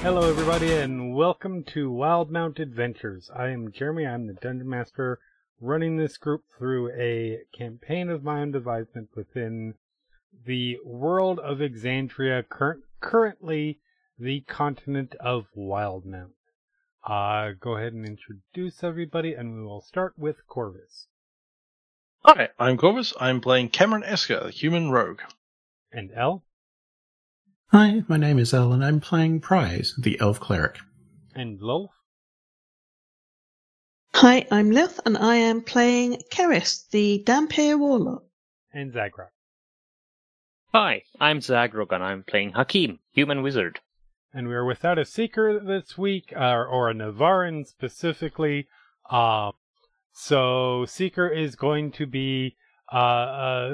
Hello, everybody, and welcome to Wildemount Adventures. I am Jeremy. I'm the Dungeon Master running this group through a campaign of my own devisement within the world of Exandria, cur- currently the continent of Wildemount. Uh, go ahead and introduce everybody, and we will start with Korvys. Hi, I'm Korvys. I'm playing Kamron Esker, the human rogue. And L. Hi, my name is El, and I'm playing Prize, the elf cleric. And Lolf. Hi, I'm Lilith, and I am playing Keres, the Dhampir Warlock. And Zaghrog. Hi, I'm Zaghrog and I'm playing Hakim, human wizard. And we are without a seeker this week, uh, or a Navarran specifically. Uh, so Seeker is going to be uh, uh,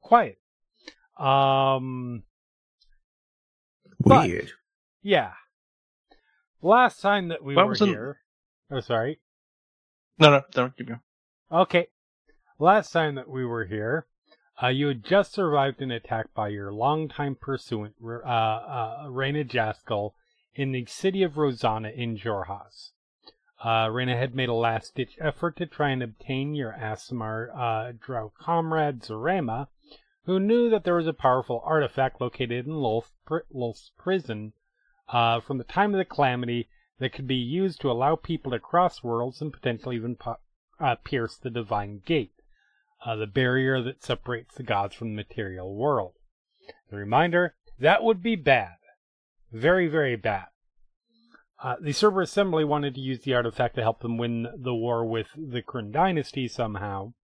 quiet. Um, But- Weird. yeah. Last time that we What were was the- here. Oh, sorry. No, no, don't keep going. Okay. Last time that we were here, uh, you had just survived an attack by your longtime pursuant, uh, uh, Jaskal, in the city of Rosohna in Xhorhas. Uh, Reyna had made a last-ditch effort to try and obtain your Aasimar uh, drow comrade, Zarema, who knew that there was a powerful artifact located in Lolth, pr- Lolth's prison uh, from the time of the calamity that could be used to allow people to cross worlds and potentially even po- uh, pierce the divine gate, uh, the barrier that separates the gods from the material world. The reminder that would be bad. Very, very bad. Uh, the Cerberus Assembly wanted to use the artifact to help them win the war with the Kryn dynasty somehow,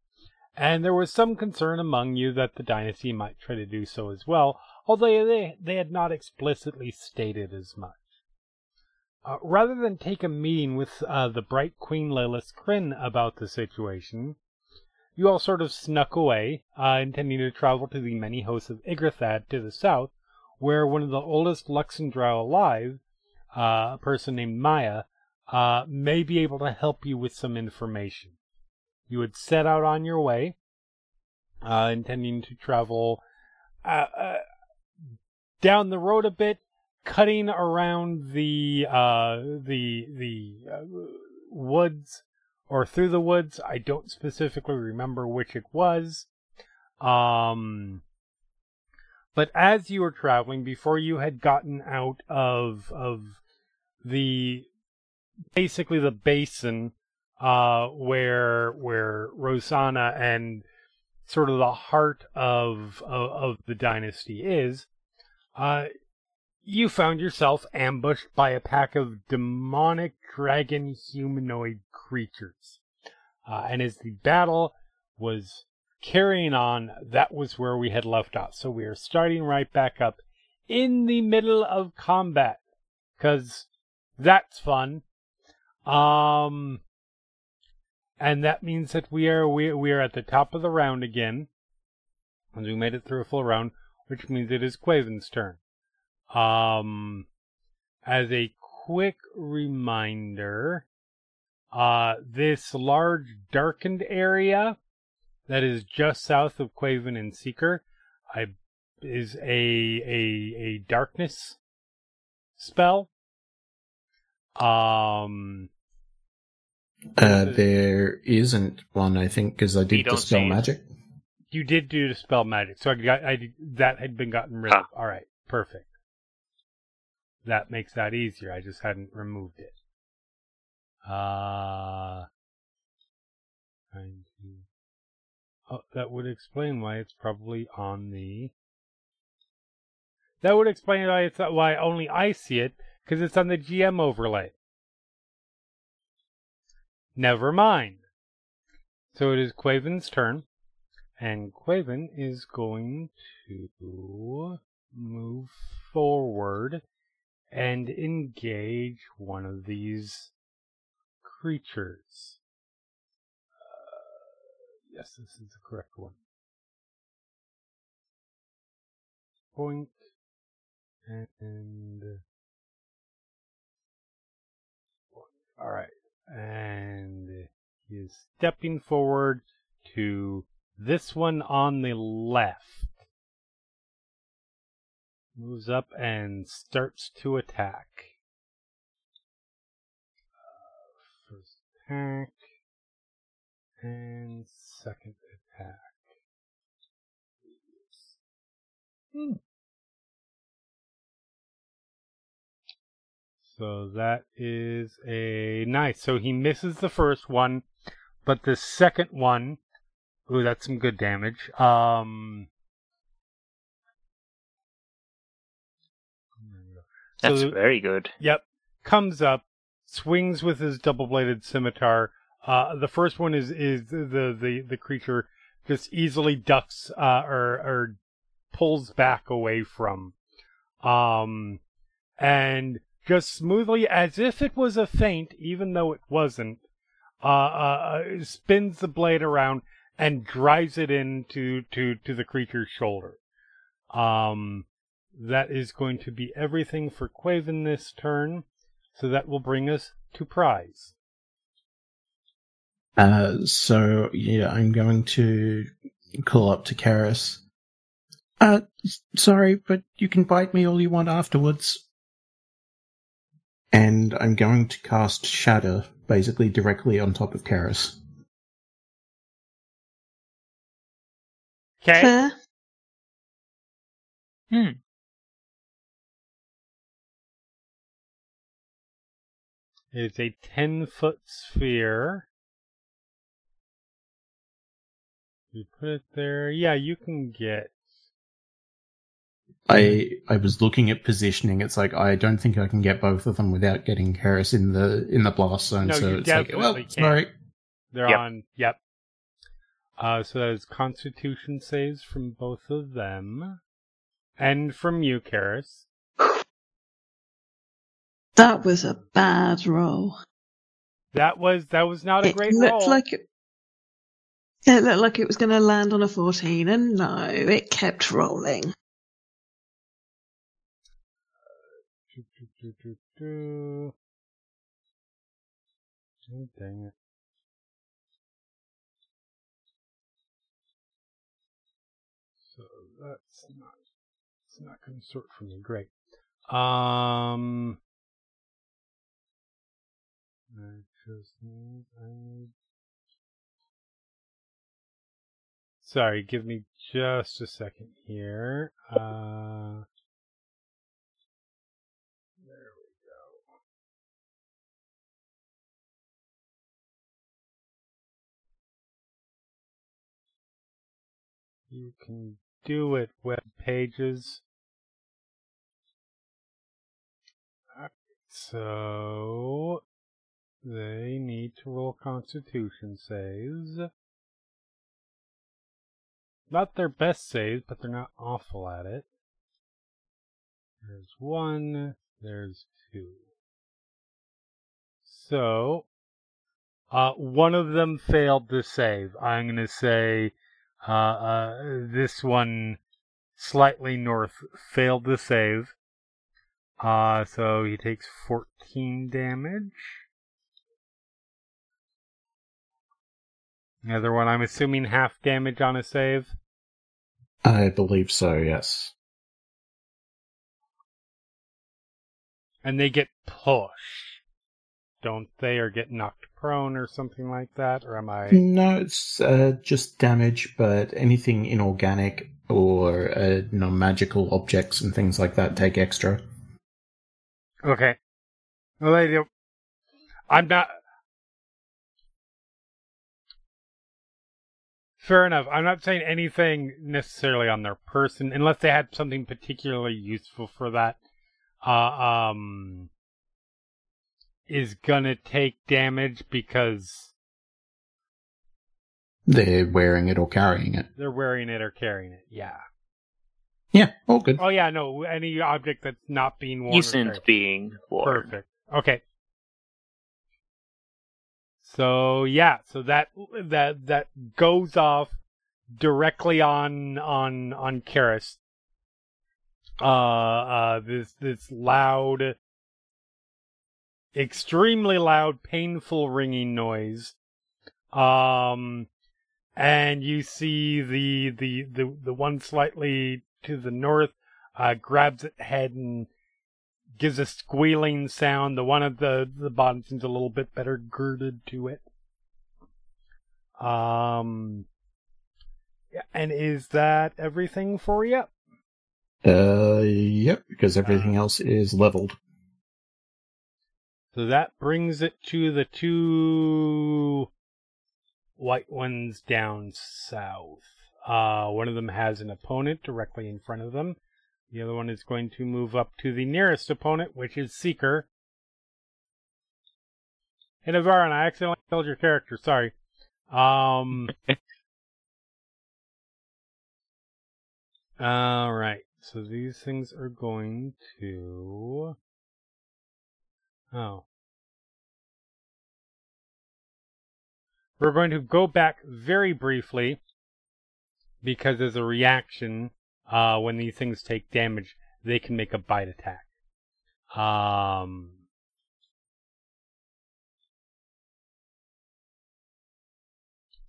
and there was some concern among you that the dynasty might try to do so as well, although they, they had not explicitly stated as much. Uh, rather than take a meeting with uh, the bright Queen Leylas Kryn about the situation, you all sort of snuck away, uh, intending to travel to the many hosts of Yggdrathad to the south, where one of the oldest Luxandrow alive, uh, a person named Maya, uh, may be able to help you with some information. You would set out on your way, uh, intending to travel uh, uh, down the road a bit, cutting around the the the woods or through the woods. I don't specifically remember which it was. Um, but as you were traveling, before you had gotten out of of the basically the basin uh, where where Rosohna and sort of the heart of of, of the dynasty is, uh, you found yourself ambushed by a pack of demonic dragon humanoid creatures. Uh, and as the battle was carrying on, that was where we had left off. So we are starting right back up in the middle of combat. Cause that's fun. Um, and that means that we are, we, we are at the top of the round again. And we made it through a full round, which means it is Quaven's turn. Um, as a quick reminder, uh, this large darkened area that is just south of Quaven and Seeker, I, is a, a, a darkness spell. Um, Uh, there isn't one, I think, because I did don't dispel magic. you did do the spell magic, so I got, I did, that had been gotten rid of. All right, perfect. That makes that easier. I just hadn't removed it. Uh, oh, that would explain why it's probably on the. That would explain why it's why only I see it, because it's on the GM overlay. Never mind. So it is Quaven's turn, and Quaven is going to move forward and engage one of these creatures. Uh, yes, this is the correct one. And. Alright. And he is stepping forward to this one on the left. Moves up and starts to attack. Uh, first attack. And second attack. Hmm. So that is a nice. So he misses the first one, but the second one, ooh, that's some good damage. Um, That's so- very good. Yep. Comes up, swings with his double-bladed scimitar. Uh, the first one is is the the the creature just easily ducks uh, or or pulls back away from, um, and just smoothly as if it was a feint, even though it wasn't. Uh, uh, uh, spins the blade around and drives it into to to the creature's shoulder. Um, that is going to be everything for Quaven this turn. So that will bring us to prize. Uh, so yeah, I'm going to call up to Keres. Uh, sorry, but you can bite me all you want afterwards. And I'm going to cast Shatter, basically directly on top of Keres. Okay. Fair. Hmm. It's a 10 foot sphere. You put it there. Yeah, you can get. I I was looking at positioning. It's like I don't think I can get both of them without getting Keres in the in the blast zone. No, so you it's like, definitely well, can't. sorry. They're Yep. on. Yep. Uh, so that is Constitution saves from both of them, and from you, Keres. That was a bad roll. That was that was not a it great looked roll. like it. It looked like it was going to land on a 14, and no, it kept rolling. Oh, dang it. So that's not it's not gonna sort for me. Great. Um I just I need Sorry, give me just a second here. Uh there we go. You can do it, web pages. So, they need to roll constitution saves. Not their best saves, but they're not awful at it. There's one, there's two. So, uh, one of them failed to save. I'm gonna say, uh, uh, this one slightly north failed to save. Uh, so he takes 14 damage. The other one, I'm assuming half damage on a save. I believe so. Yes. And they get pushed, don't they? Or get knocked prone or something like that? Or am I. No, it's uh, just damage, but anything inorganic or uh, non-magical objects and things like that take extra. Okay. Well. I'm not. Fair enough. I'm not saying anything necessarily on their person, unless they had something particularly useful for that. Uh, um, is gonna take damage because They're wearing it or carrying it. they're wearing it or carrying it. Yeah. Yeah, all good. Oh yeah, no, any object that's not being worn. Isn't being worn. Perfect. Okay. So yeah, so that that that goes off directly on on on Keres. Uh, uh, this this loud, extremely loud, painful ringing noise. Um, and you see the the the the one slightly to the north uh grabs its head and gives a squealing sound. The one at the the bottom seems a little bit better girded to it. Um, yeah, and is that everything for you? Uh, yep, because everything else is leveled. So that brings it to the two white ones down south. Uh, one of them has an opponent directly in front of them. The other one is going to move up to the nearest opponent, which is Seeker. Hey, Navarran, I accidentally killed your character. Sorry. Um. all right. So these things are going to. Oh. We're going to go back very briefly because as a reaction, uh, when these things take damage, they can make a bite attack. Um,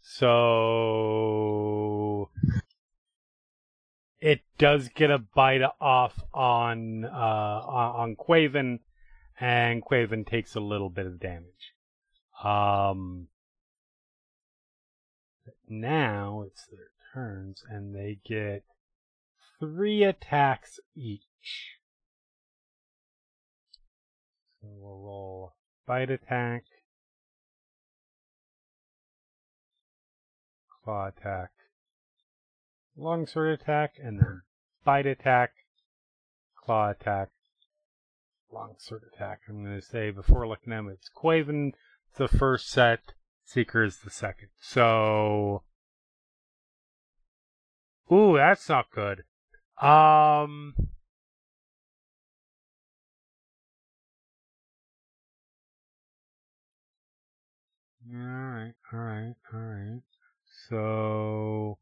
so it does get a bite off on uh, on Quaven, and Quaven takes a little bit of damage. Um, now it's their turns, and they get three attacks each. So we'll roll bite attack, claw attack, longsword attack, and then bite attack, claw attack, longsword attack. I'm going to say before looking at them, it's Quaven the first set, Seeker is the second. So, ooh, that's not good. Um, all right, all right, all right. So,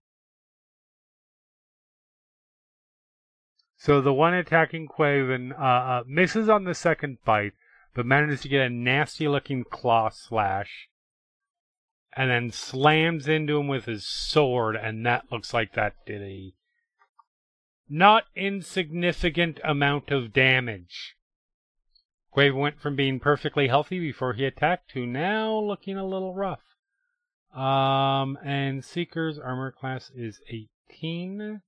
so the one attacking Quaven uh, uh, misses on the second bite, but manages to get a nasty looking claw slash, and then slams into him with his sword, and that looks like that did a not insignificant amount of damage. Quave went from being perfectly healthy before he attacked to now looking a little rough. Um, and Seeker's armor class is 18.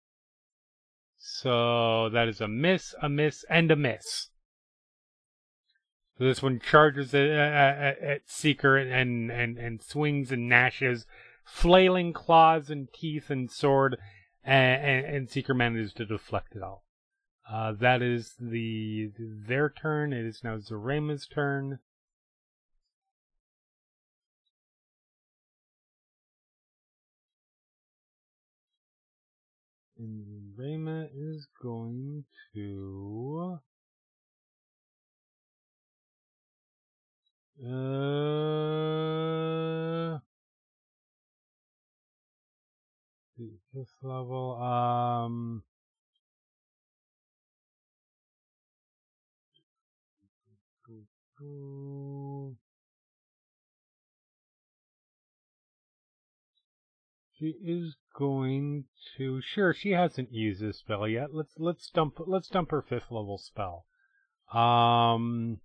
So that is a miss, a miss, and a miss. So this one charges at, at, at Seeker and, and, and swings and gnashes, flailing claws and teeth and sword, and, and, Seeker manages to deflect it all. Uh, that is the their turn. It is now Zarema's turn. And is going to. Uh, fifth level. Um. She is going to. Sure, she hasn't used this spell yet. Let's let's dump let's dump her fifth level spell. Um.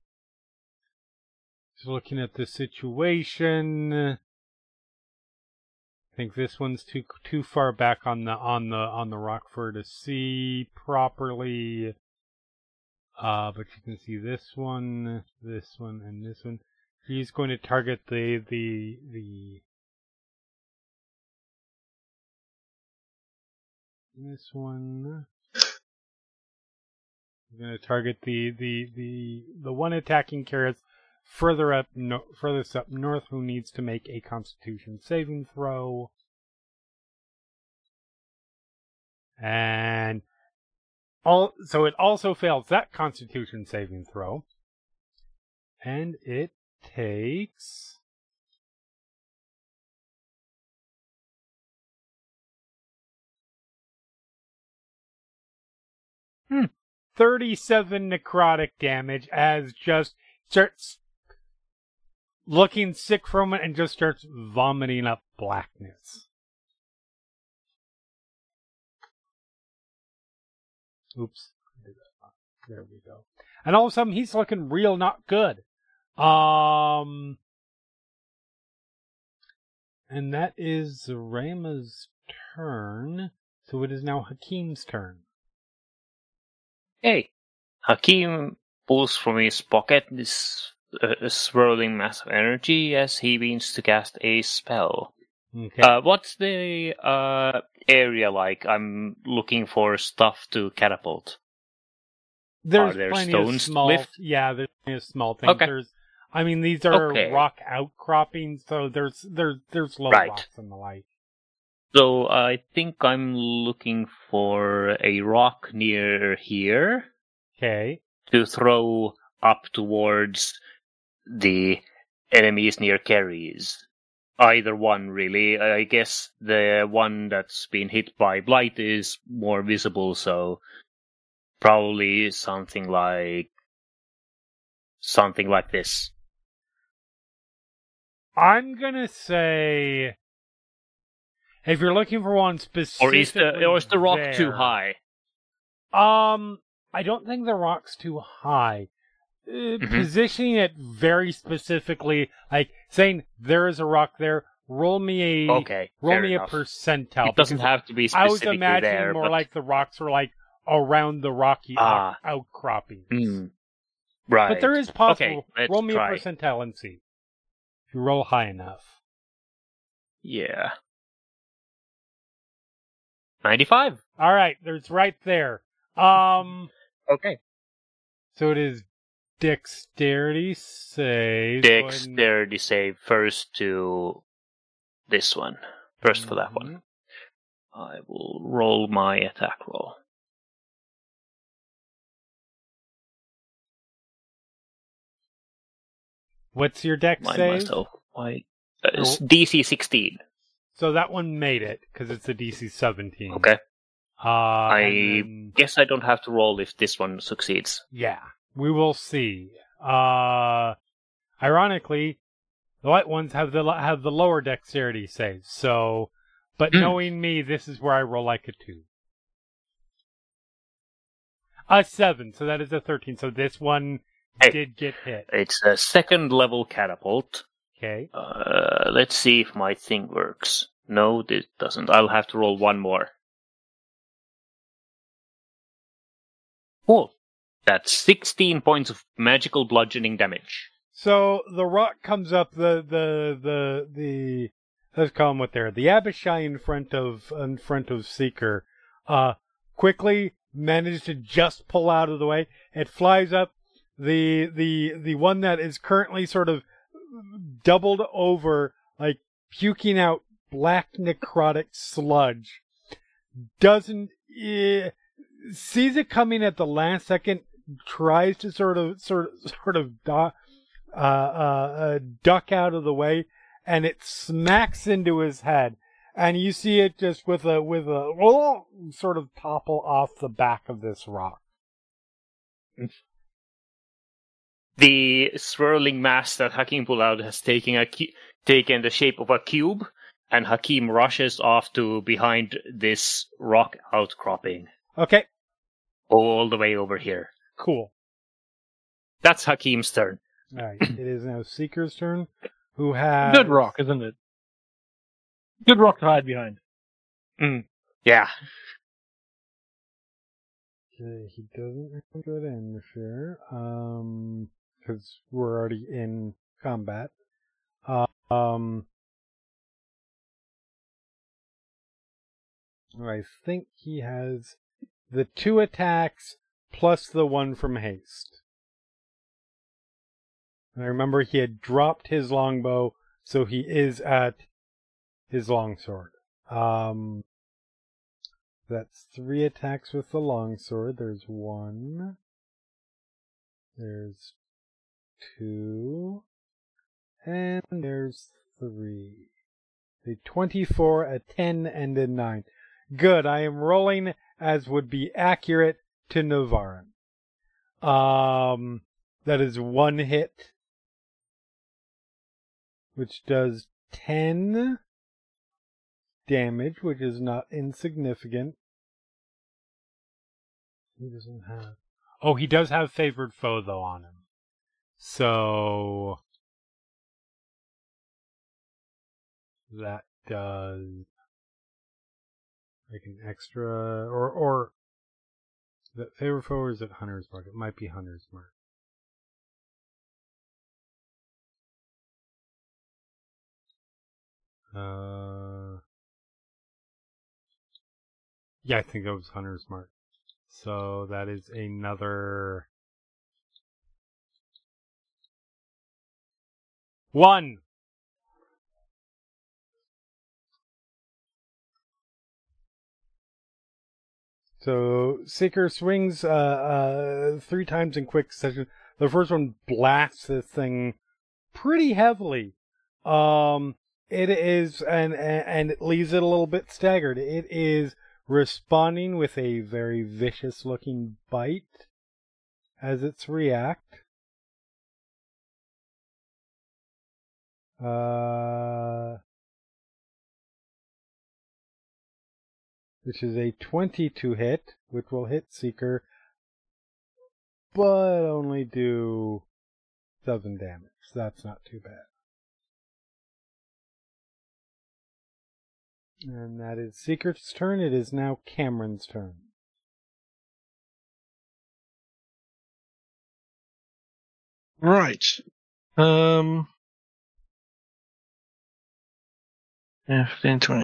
she's looking at the situation. I think this one's too too far back on the on the on the rock for to see properly. Uh, but you can see this one, this one, and this one. He's going to target the the the this one. We're going to target the the the the one attacking Keres further up, no, furthest up north, who needs to make a Constitution saving throw. And all, so it also fails that Constitution saving throw, and it takes. Hmm. 37 necrotic damage as just starts looking sick from it and just starts vomiting up blackness. Oops. There we go. And all of a sudden he's looking real not good. Um and that is Rama's turn. So it is now Hakim's turn. Hey, Hakim pulls from his pocket this uh, swirling mass of energy as he begins to cast a spell. Okay. Uh, what's the uh, area like? I'm looking for stuff to catapult. There's there plenty stones of small, lift? yeah. There's plenty of small things. Okay. There's, I mean, these are Okay. rock outcroppings, so there's there's there's low Right. rocks and the like. So I think I'm looking for a rock near here Okay. to throw up towards the enemies near Kerry's. Either one, really. I guess the one that's been hit by Blight is more visible, so probably something like something like this. I'm gonna say if you're looking for one Or is the or is the rock too high? Um, I don't think the rock's too high. Uh, Mhm. Positioning it very specifically, like saying there is a rock there. Roll me a Okay, roll me enough. a percentile. It doesn't have to be I was imagining there, more but like the rocks are like around the rocky Ah. out- outcroppings. Mm, right. But there is possible. Okay, roll me try. a percentile and see. If you roll high enough. Yeah. 95. All right, there's right there. Um, Okay. so it is dexterity save. Dexterity save first to this one. First for that one. Mhm. I will roll my attack roll. What's your dex Mind save? myself. Why? Uh, it's DC 16. So that one made it because it's a DC 17. Okay. Uh, I- Guess I don't have to roll if this one succeeds. yeah, we will see. Uh, ironically, the light ones have the have the lower dexterity saves. So, but Hmm. knowing me, this is where I roll like a two. A seven, so that is a thirteen. So this one Hey. did get hit. It's a second level catapult. Okay. Uh, let's see if my thing works. No, it doesn't. I'll have to roll one more. Cool. That's 16 points of magical bludgeoning damage. So the rock comes up the the the the let's call him what there the Abishai in front of in front of Seeker, uh, quickly manages to just pull out of the way. It flies up. The the the one that is currently sort of doubled over, like puking out black necrotic sludge, doesn't eh, sees it coming at the last second, tries to sort of sort of sort of do, uh, uh, uh, duck out of the way, and it smacks into his head, and you see it just with a with a sort of topple off the back of this rock. The swirling mass that Hakim pulled out has taken a cu- taken the shape of a cube, and Hakim rushes off to behind this rock outcropping, Okay, all the way over here. Cool. That's Hakim's turn. All right, it is now Seeker's turn, who has Good rock, isn't it? Good rock to hide behind. Yeah. Okay, he doesn't have good end share, um, because we're already in combat. Uh, um, I think he has the two attacks plus the one from haste. And I remember he had dropped his longbow, so he is at his longsword. Um, that's three attacks with the longsword. There's one. There's two. And there's three. A 24, a 10, and a 9. Good, I am rolling as would be accurate to Navarran. Um, that is one hit, which does 10 damage, which is not insignificant. He doesn't have. Oh, he does have favored foe though on him. So that does like an extra or or favorite or is it Hunter's Mark? It might be Hunter's Mark. Uh, yeah, I think it was Hunter's Mark. So that is another one. So Seeker swings uh, uh, three times in quick succession. The first one blasts this thing pretty heavily. Um, it is, and and it leaves it a little bit staggered. It is responding with a very vicious looking bite as its react. Uh, which is a 22 hit, which will hit Seeker, but only do 7 damage. That's not too bad. And that is Seeker's turn. It is now Kamron's turn. Right. Um. Yeah, 15, 20.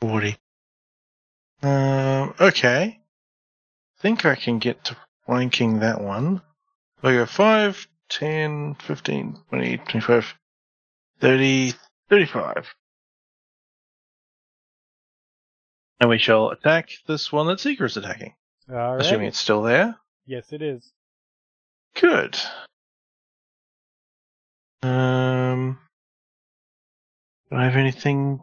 40. Um, okay. think I can get to flanking that one. I go 5, 10, 15, 20, 25, 30, 35. And we shall attack this one that Seeker is attacking. All right. Assuming it's still there. Yes, it is. Good. Um, do I have anything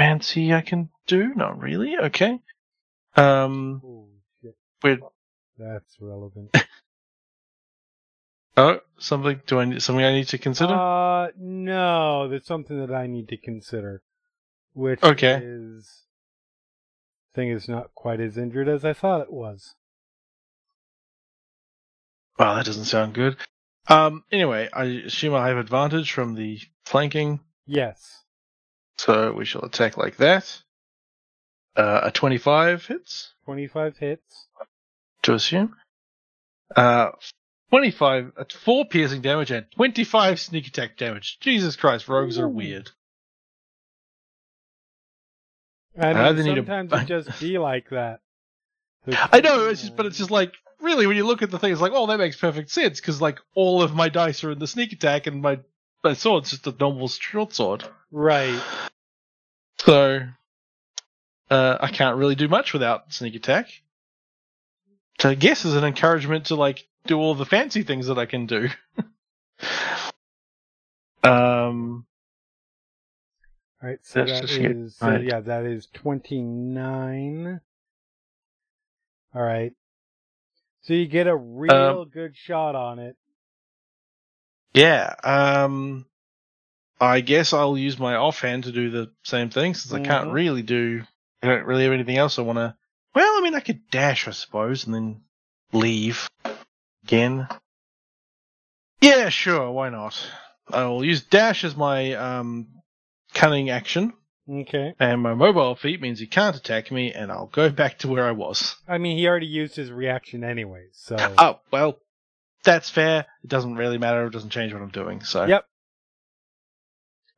fancy I can do? Not really. Okay. Um, Oh, shit. we're That's relevant. oh something. Do I need something I need to consider? Uh, no, there's something that I need to consider, which Okay. is thing is not quite as injured as I thought it was. well, that doesn't sound good. Um. Anyway, I assume I have advantage from the flanking, Yes, so we shall attack like that. Uh, a twenty-five hits. 25 hits. to assume. Uh, 25, uh, 4 piercing damage and 25 sneak attack damage. Jesus Christ, rogues are weird. I I mean, either need a- sometimes it just be like that. I know, it's just, but it's just like, really, when you look at the thing, it's like, oh, that makes perfect sense, because, like, all of my dice are in the sneak attack, and my, my sword's just a normal short sword. Right. So, uh, I can't really do much without sneak attack. So I guess is an encouragement to, like, do all the fancy things that I can do. um, All right, so that is so yeah, that is 29. All right. So you get a real Um, good shot on it. Yeah, um, I guess I'll use my offhand to do the same thing since I can't Mhm. really do. I don't really have anything else I want to. Well, I mean, I could dash, I suppose, and then leave again. Yeah, sure, why not? I will use dash as my um cunning action, Okay. and my mobile feat means he can't attack me, and I'll go back to where I was. I mean, he already used his reaction anyways, so Oh well, that's fair. It doesn't really matter. It doesn't change what I'm doing. So. Yep.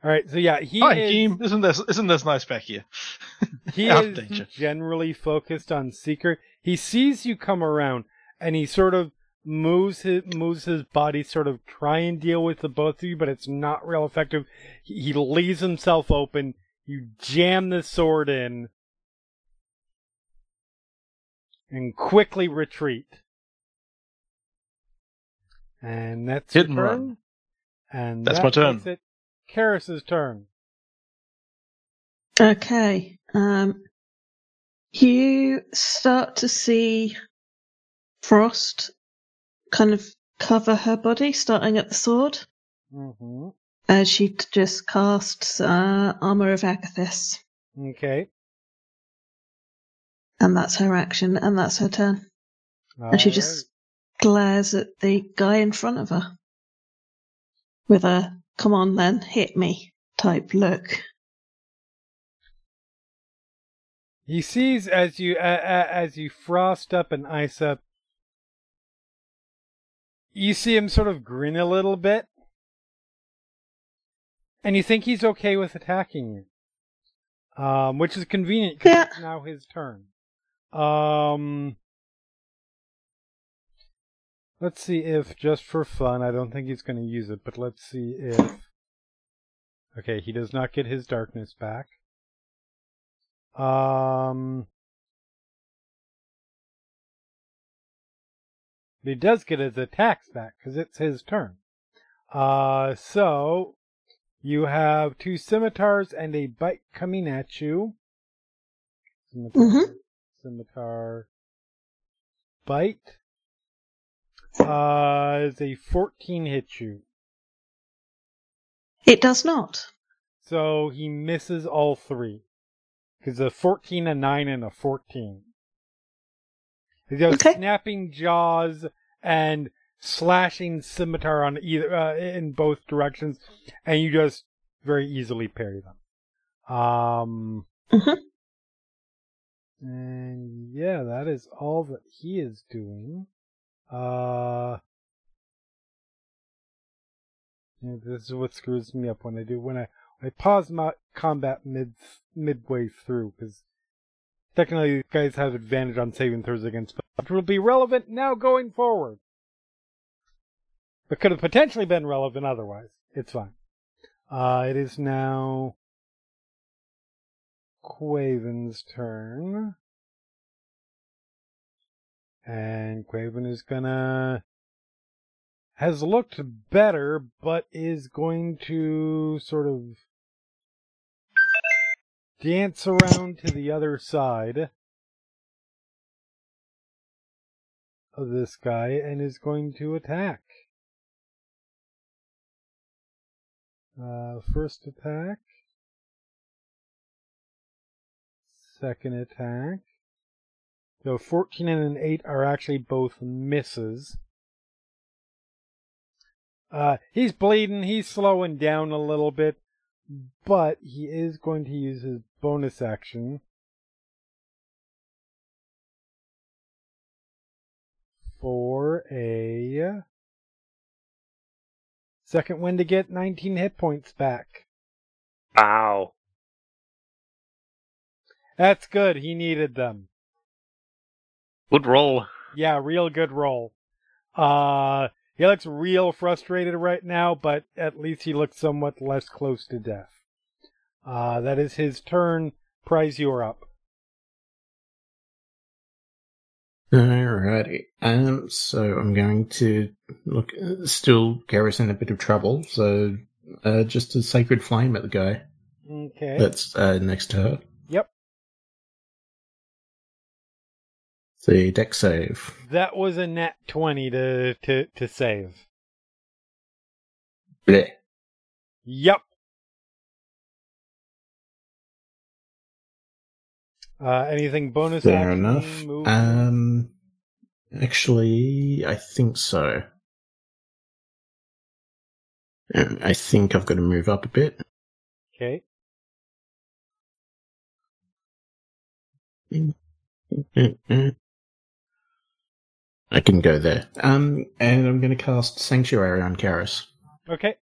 All right, so yeah, he Hi, is Hakim. Isn't this isn't this nice back here? he is danger. generally focused on Seeker. He sees you come around and he sort of moves his moves his body, sort of try and deal with the both of you, but it's not real effective. He, he leaves himself open. You jam the sword in and quickly retreat. And that's Hit and run. And That's that my turn. Keres's turn. Okay. Um, you start to see frost kind of cover her body, starting at the sword, Mm-hmm. as she just casts uh, Armor of Agathys. Okay. And that's her action, and that's her turn. And she just glares at the guy in front of her with a come on then, hit me type look. He sees as you uh, uh, as you frost up and ice up. You see him sort of grin a little bit, and you think he's okay with attacking you, um, which is convenient because Yeah. it's now his turn. Um, let's see if just for fun, I don't think he's going to use it, but let's see if. Okay, he does not get his darkness back. Um, but he does get his attacks back because it's his turn. Uh, so you have two scimitars and a bite coming at you. Scimitar, Mhm. scimitar, bite. Uh, is a 14 hit you. It does not. So he misses all three. Because a 14, a 9, and a 14. He goes Okay. snapping jaws and slashing scimitar on either uh, in both directions, and you just very easily parry them. Um, Mhm. and yeah, that is all that he is doing. Uh, this is what screws me up when I do when I I pause my combat mid midway through because technically these guys have advantage on saving throws against, which will be relevant now going forward. But could have potentially been relevant otherwise. It's fine. Uh, it is now Quaven's turn. And Quaven is gonna has looked better, but is going to sort of dance around to the other side of this guy and is going to attack. Uh, first attack. Second attack. So 14 and an 8 are actually both misses. Uh, he's bleeding, he's slowing down a little bit, but he is going to use his bonus action. For a Second Wind to get 19 hit points back. Ow. That's good, he needed them. Good roll. Yeah, real good roll. Uh, he looks real frustrated right now, but at least he looks somewhat less close to death. Uh, that is his turn. Prize, you are up. Alrighty. Um, so I'm going to look. Still, Garrus in a bit of trouble. So, uh, just a sacred flame at the guy Okay. that's uh, next to her. The deck save. That was a net 20 to, to, to save. Bleh. Yep. Uh, anything bonus Fair action, enough. move? Um, actually, I think so. Um, I think I've got to move up a bit. okay. I can go there. Um, and I'm going to cast Sanctuary on Keres. Okay.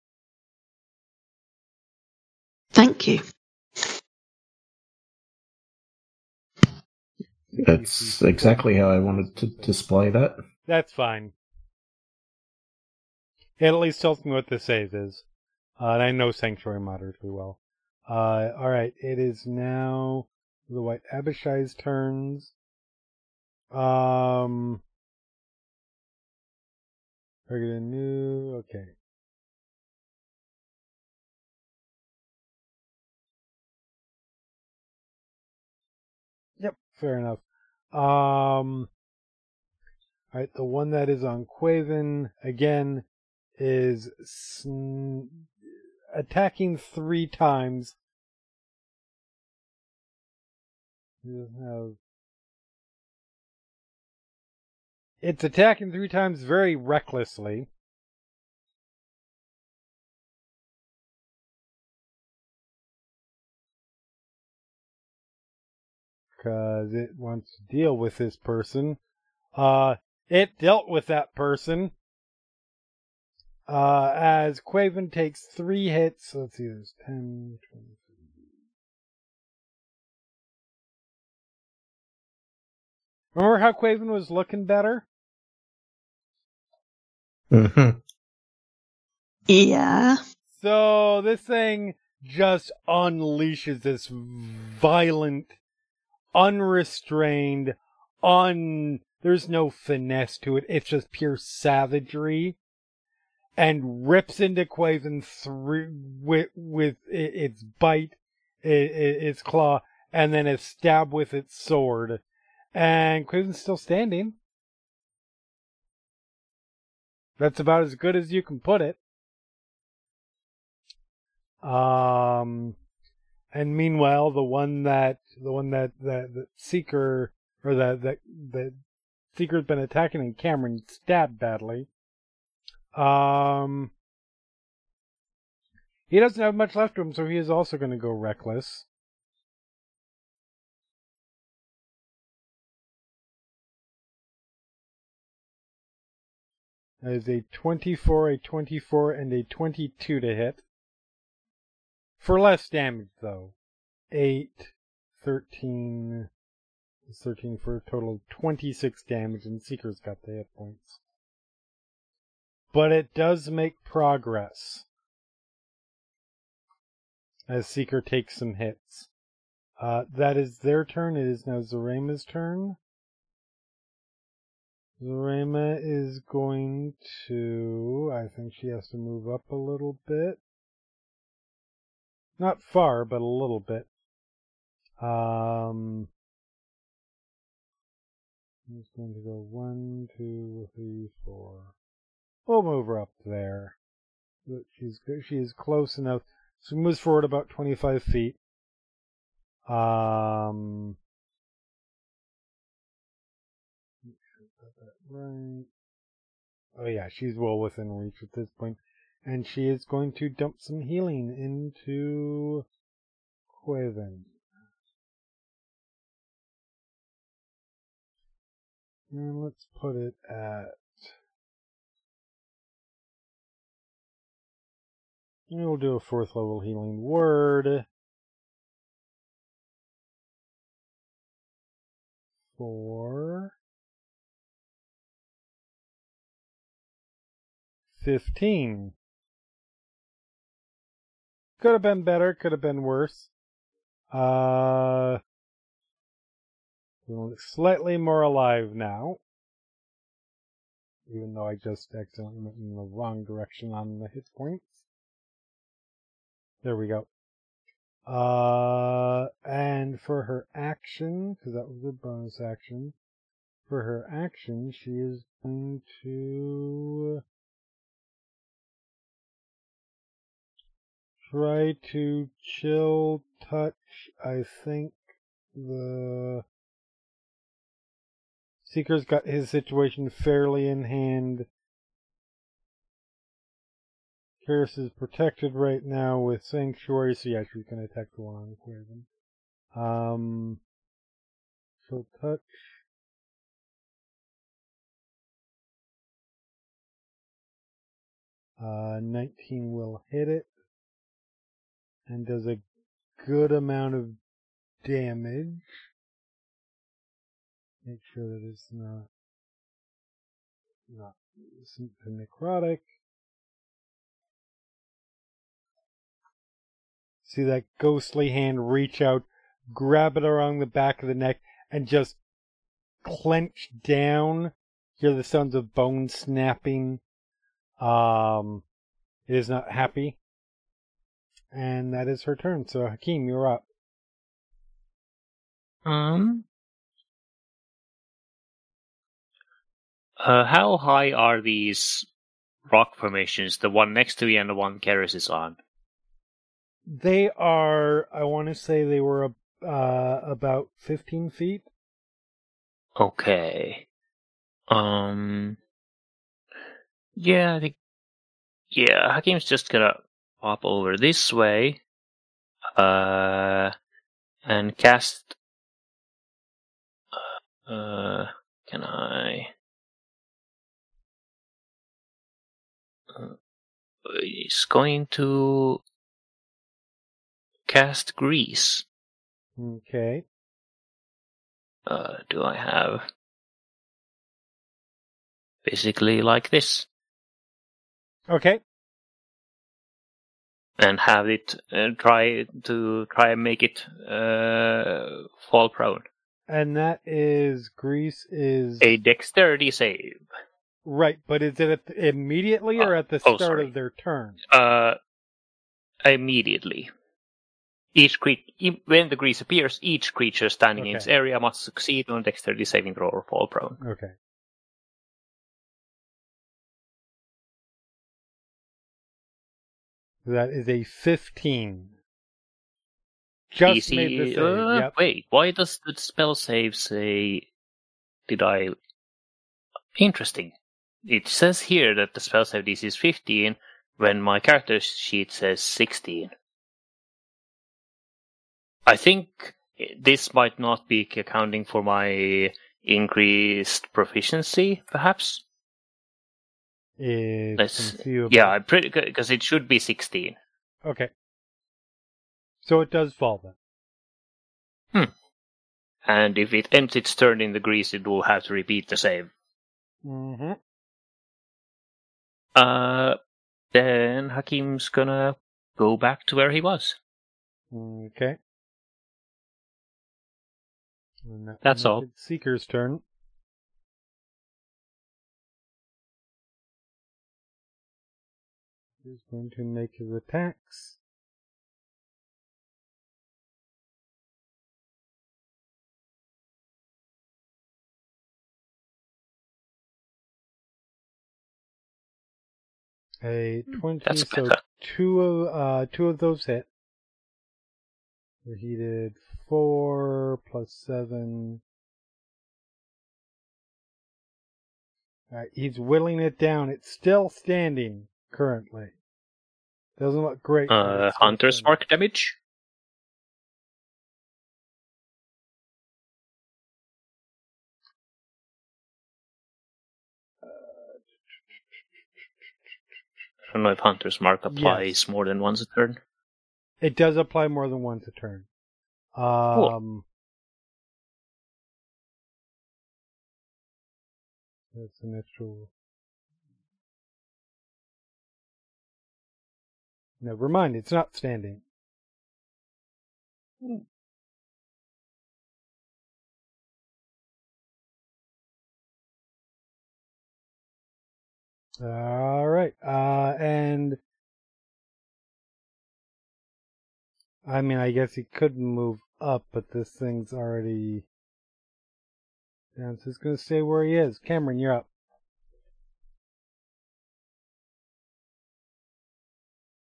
Thank you. That's exactly how I wanted to display that. That's fine. It at least tells me what the save is. Uh, and I know Sanctuary moderately well. Uh, alright, it is now the White Abishai's turns. Um, a new, okay. Yep, fair enough. Um, alright, the one that is on Quaven, again, is sn- attacking three times. It's attacking three times very recklessly. Because it wants to deal with this person. Uh, it dealt with that person. Uh, as Quaven takes three hits. Let's see, there's 10, 20. Remember how Quaven was looking better? Mm-hmm. Yeah. So this thing just unleashes this violent, unrestrained, un. There's no finesse to it. It's just pure savagery and rips into Quaven through with with its bite, its claw, and then a stab with its sword. And Quaven's still standing. That's about as good as you can put it. Um, and meanwhile, the one that the one that that, that Seeker or that that that Seeker's been attacking and Kamron stabbed badly. Um, he doesn't have much left to him, so he is also going to go reckless. That is a 24, a 24, and a 22 to hit. For less damage, though. 8, 13, 13 for a total of 26 damage, and Seeker's got the hit points but it does make progress as Seeker takes some hits. Uh, that is their turn. It is now Zarema's turn. Zarema is going to. I think she has to move up a little bit. Not far, but a little bit. Um. He's going to go one, two, three, four. We'll move her up there. She's good, she's close enough. She moves forward about 25 feet. Um, right. Oh yeah, she's well within reach at this point, and she is going to dump some healing into Quaven. And let's put it at We'll do a fourth level healing word. Four. Fifteen. Could have been better, could have been worse. Uh, slightly more alive now. Even though I just accidentally went in the wrong direction on the hit points. There we go. Uh, and for her action, because that was a bonus action, for her action, she is going to try to chill touch, I think, the Seeker's got his situation fairly in hand. Keres is protected right now with Sanctuary, so yeah, she's gonna attack the one on Quaven. Um, she'll touch. Uh, 19 will hit it and does a good amount of damage. Make sure that it's not not necrotic. See that ghostly hand reach out, grab it around the back of the neck, and just clench down. Hear the sounds of bone snapping. Um, it is not happy. And that is her turn. So Hakim, you're up. Um. Uh, how high are these rock formations? The one next to me and the one Keres is on. They are. I want to say they were uh, about 15 feet. Okay. Um. Yeah, I think. Yeah, Hakim's just gonna pop over this way. Uh, and cast. Uh, can I? It's going to cast grease. Okay. Uh, do I have basically like this Okay. And have it uh, try to try and make it uh, fall prone? And that is grease is A dexterity save. right, but is it at the, immediately or at the oh, start sorry. of their turn? Uh, immediately. Each cre- when the grease appears, each creature standing in its area must succeed on a dexterity saving throw or fall prone. Okay. That is a 15. Just DC made the save. uh, yep. Wait, why does the spell save say? Did I? Interesting. It says here that the spell save DC is 15, when my character sheet says 16. I think this might not be accounting for my increased proficiency, perhaps. It's Let's- conceivable. Yeah, I'm pretty because it should be 16. Okay. So it does fall then. And if it ends its turn in the grease, it will have to repeat the save. Mm-hmm. Uh, then Hakim's gonna go back to where he was. Okay. That's all. Seeker's turn. He's going to make his attacks. A twenty, That's so better. two of uh two of those hit. So he did four plus seven. Alright, he's whittling it down. It's still standing currently. Doesn't look great. Uh, Hunter's mark damage. I don't know if Hunter's mark applies more than once a turn. It does apply more than once a turn. Um, That's an extra. Never mind, it's not standing. All right, uh, and I mean, I guess he could move up, but this thing's already down, so he's gonna stay where he is. Kamron, you're up.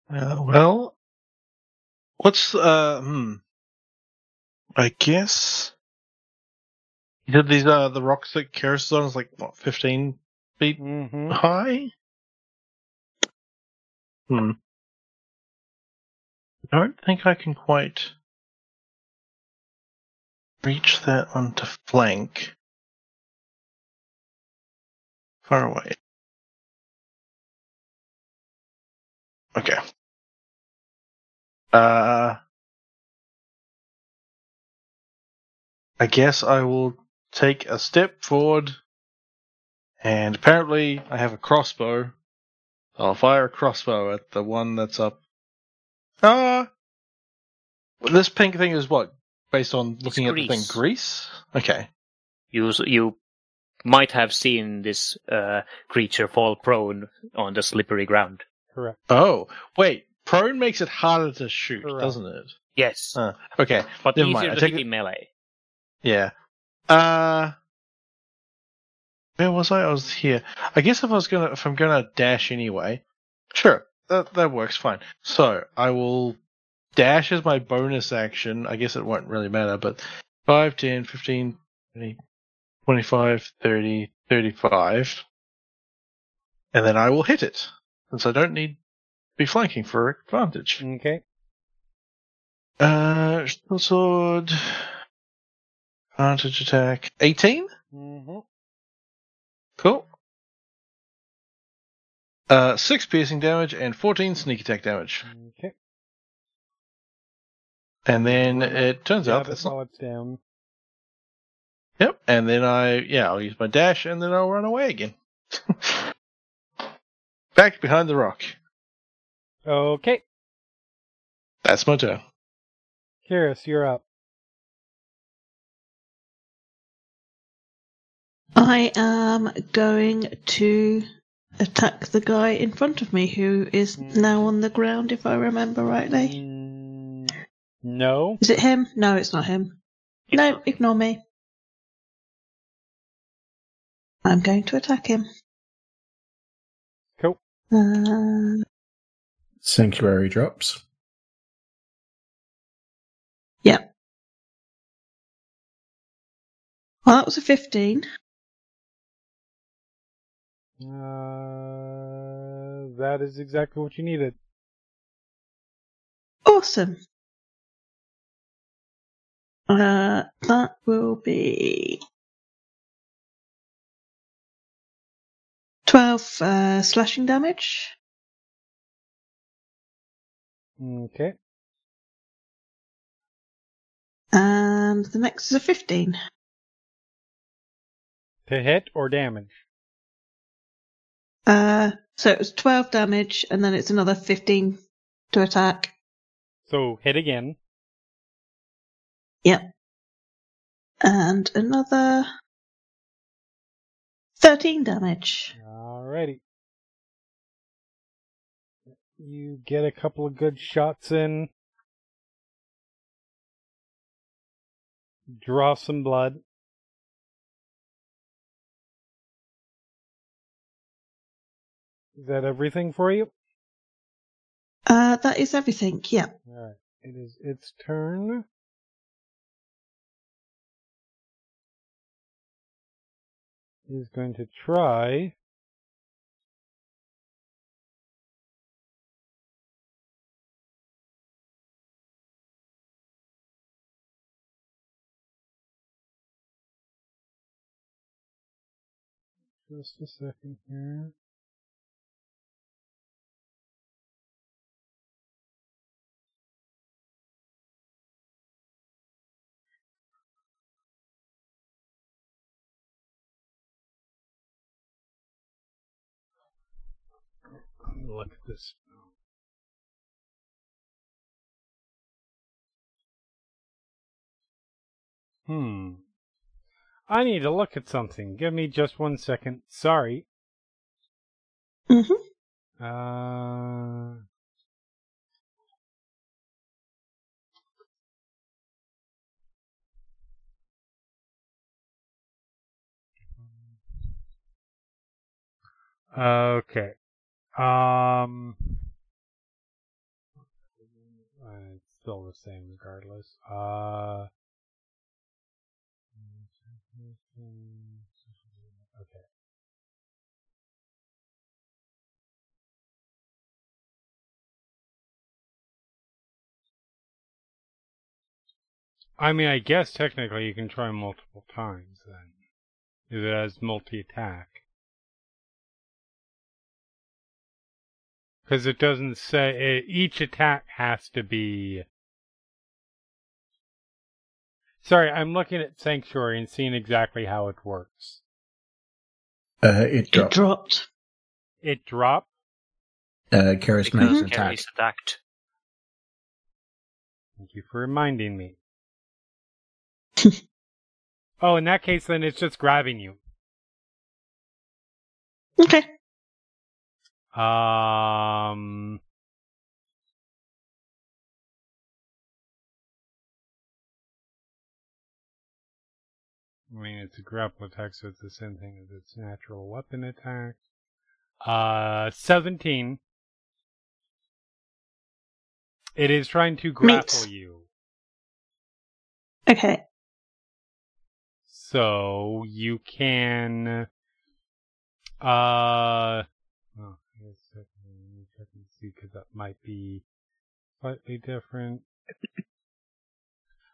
Uh, well, what's uh hmm? I guess you did these uh the rocks that is on is like what fifteen feet Mm-hmm. high. Hmm. I don't think I can quite reach that one to flank. Far away. Okay. Uh, I guess I will take a step forward, and apparently I have a crossbow. I'll fire a crossbow at the one that's up. Ah, This pink thing is what? Based on looking at the thing, grease. grease? Okay. You you might have seen this uh, creature fall prone on the slippery ground. Correct. Oh, wait. Prone makes it harder to shoot, Correct. doesn't it? Yes, Uh, okay. but never mind, I take it- melee. Yeah. Uh, where was I? I was here. I guess if I was gonna, if I'm gonna dash anyway, sure, that that works fine. So I will dash as my bonus action. I guess it won't really matter, but 5, 10, 15, 20, 25, 30, 35. And then I will hit it. Since I don't need be flanking for advantage. Okay. Uh, short sword. Advantage attack. 18? Mm-hmm. Cool. Uh, 6 piercing damage and 14 sneak attack damage. Okay. And then it turns Yeah, out that's not. it's down. Yep. And then I, yeah, I'll use my dash and then I'll run away again. Back behind the rock. Okay. That's my turn. Keres, you're up. I am going to attack the guy in front of me who is now on the ground, if I remember rightly. Mm, no. Is it him? No, it's not him. It's no, not- ignore me. I'm going to attack him. Cool. Uh, Sanctuary drops. Yeah. Well, that was a 15. Uh, that is exactly what you needed. Awesome. Uh, that will be 12 uh, slashing damage. Okay. And the next is a 15. To hit or damage? Uh, so it was 12 damage, and then it's another 15 to attack. So hit again. Yep. And another 13 damage. Alrighty. You get a couple of good shots in. Draw some blood. Is that everything for you? Uh, that is everything, yeah. Alright. It is its turn. Is going to try. Just a second here. Look at this. Hmm. I need to look at something. Give me just one second. Sorry. Mhm. Uh. Okay. Um. It's still the same regardless. Uh. I mean, I guess technically you can try multiple times then. If it has multi-attack. Because it doesn't say, it, each attack has to be... Sorry, I'm looking at Sanctuary and seeing exactly how it works. Uh, it It dropped. dropped. It dropped? uh, Keres makes Because an attack. Attacked. Thank you for reminding me. Oh, in that case, then it's just grabbing you. Okay. Um. I mean, it's a grapple attack, so it's the same thing as its natural weapon attack. Uh, 17. It is trying to grapple you. Okay. So you can, uh, oh, I guess that- let me check and see because that might be slightly different.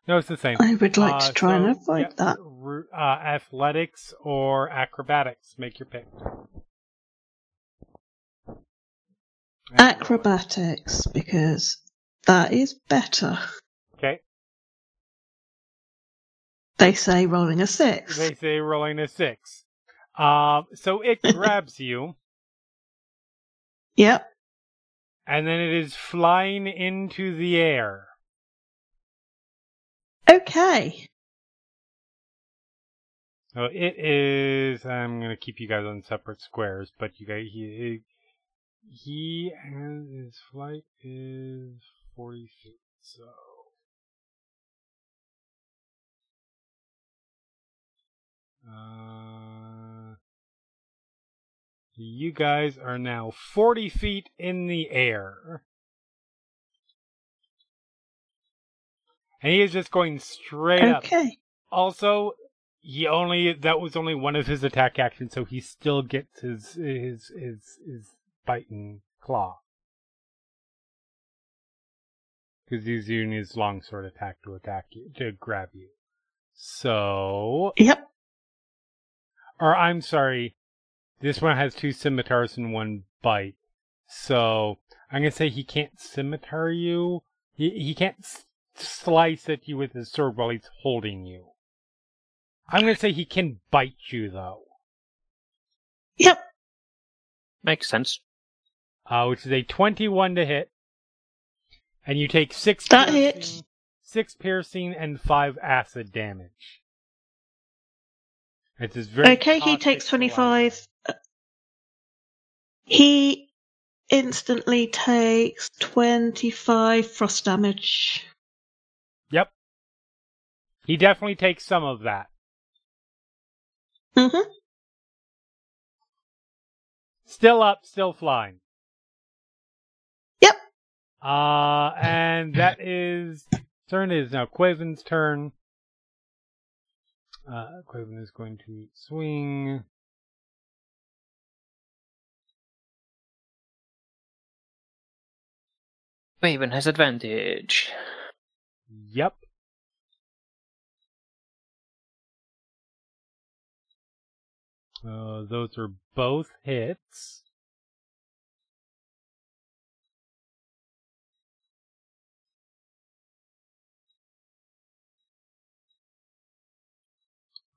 No, it's the same. I would like Uh, to try and avoid yeah, that. Uh, athletics or acrobatics. Make your pick. Acrobatics, because that is better. Okay. They say rolling a six. They say rolling a six. Um, so it grabs you, Yep. and then it is flying into the air. Okay. So it is. I'm gonna keep you guys on separate squares, but you guys, he, he has his flight is 40 feet. So Uh, you guys are now 40 feet in the air. And he is just going straight up. Okay. Also, he only that was only one of his attack actions, so he still gets his his his his biting claw. Because he's using his longsword attack to attack you to grab you. So Yep. Or I'm sorry, this one has two scimitars and one bite. So I'm gonna say he can't scimitar you. He he can't s- slice at you with his sword while he's holding you. I'm gonna say he can bite you though, Yep. Makes sense. uh, which is a 21 to hit, and you take six. That piercing, hits. Six piercing and five acid damage. It's very Okay, he takes saliva. 25. He instantly takes 25 frost damage. Yep. He definitely takes some of that. Mm-hmm. Still up, still flying. Yep. Uh, and that is turn is now Quaven's turn. Uh, Quaven is going to swing. Raven has advantage. Yep. Uh, those are both hits.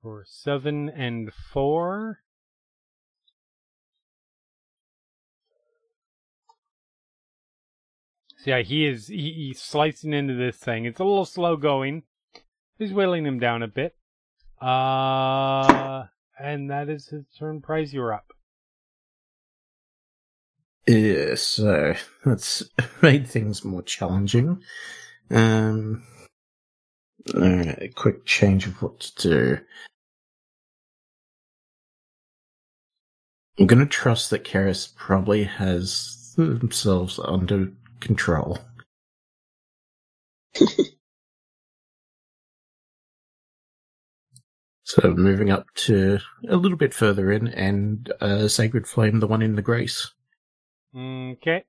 For seven and four. So yeah, he is he, he's slicing into this thing. It's a little slow going. He's whittling him down a bit. Uh, and that is his turn. Prize, you're up. Yeah, so that's made things more challenging. Um, a quick change of what to do. I'm gonna trust that Keres probably has themselves under control. so moving up to a little bit further in, and uh, Sacred Flame, the one in the Grace. Okay.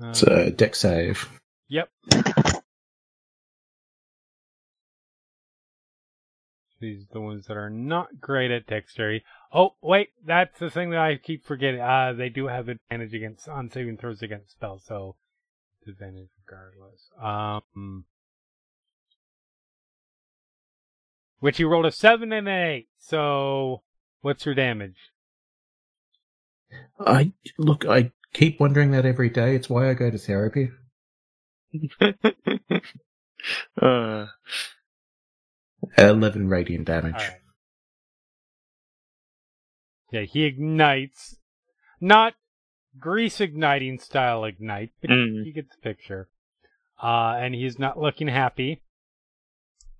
Uh, So deck save. Yep. These are the ones that are not great at dexterity. Oh, wait, that's the thing that I keep forgetting. Uh, they do have advantage against on saving throws against spells, so advantage regardless. Um, which you rolled a seven and an eight. So, what's your damage? I look. I keep wondering that every day. It's why I go to therapy. uh, 11 radiant damage. All right. Yeah, he ignites. Not grease igniting style ignite, but Mm. you get the picture. Uh, and he's not looking happy.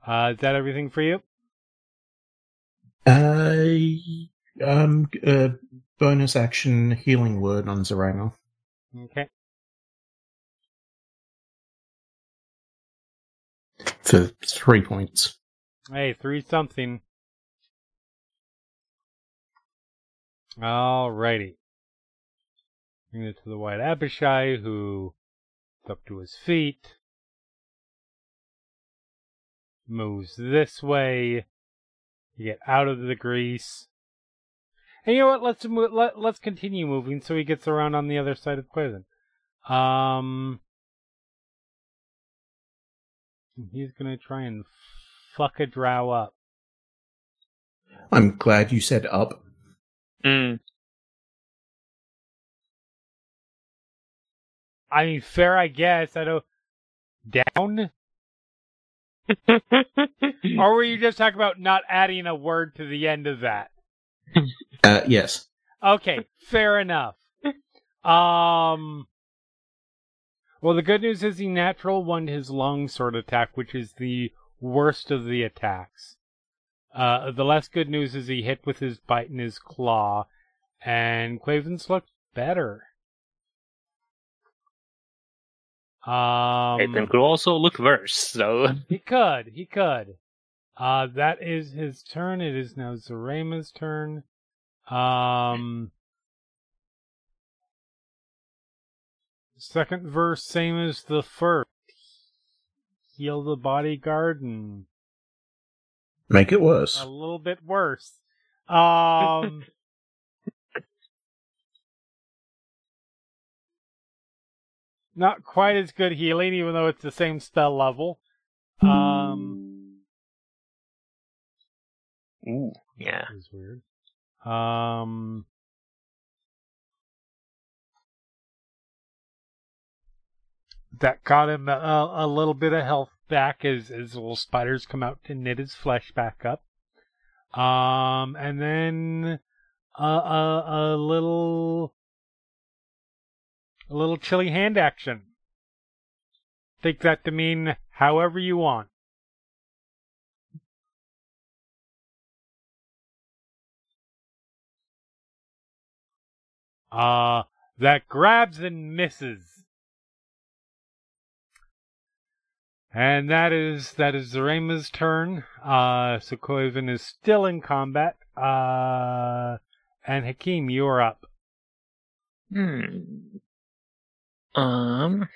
Uh, is that everything for you? Uh, um, uh, bonus action healing word on Zaranga. Okay. For three points. Hey, three something. Alrighty. Bring it to the White Abishai, who is up to his feet. Moves this way. to get out of the grease. And you know what? Let's mo- let let's continue moving so he gets around on the other side of the prison. Um, he's gonna try and fuck a drow up. I'm glad you said up. mm, I mean, fair, I guess. I don't. Down? or were you just talking about not adding a word to the end of that? Uh, yes. Okay, fair enough. Um. Well, the good news is he natural won his long sword attack, which is the worst of the attacks. Uh, the less good news is he hit with his bite and his claw, and Quavens looked better. Um, it could also look worse. So he could. He could. Uh, that is his turn. It is now Zarema's turn. Um, second verse, same as the first. Heal the bodyguard and Make it worse. a little bit worse. Um, not quite as good healing, even though it's the same spell level. Um, Ooh, yeah. is weird. Um, that got him a, a little bit of health back as as little spiders come out to knit his flesh back up. Um, and then a a, a little a little chilly hand action. Take that to mean however you want. Uh, that grabs and misses. And that is that is Zarema's turn. Uh, is still in combat. Uh, and Hakim, you're up. Hmm. Um.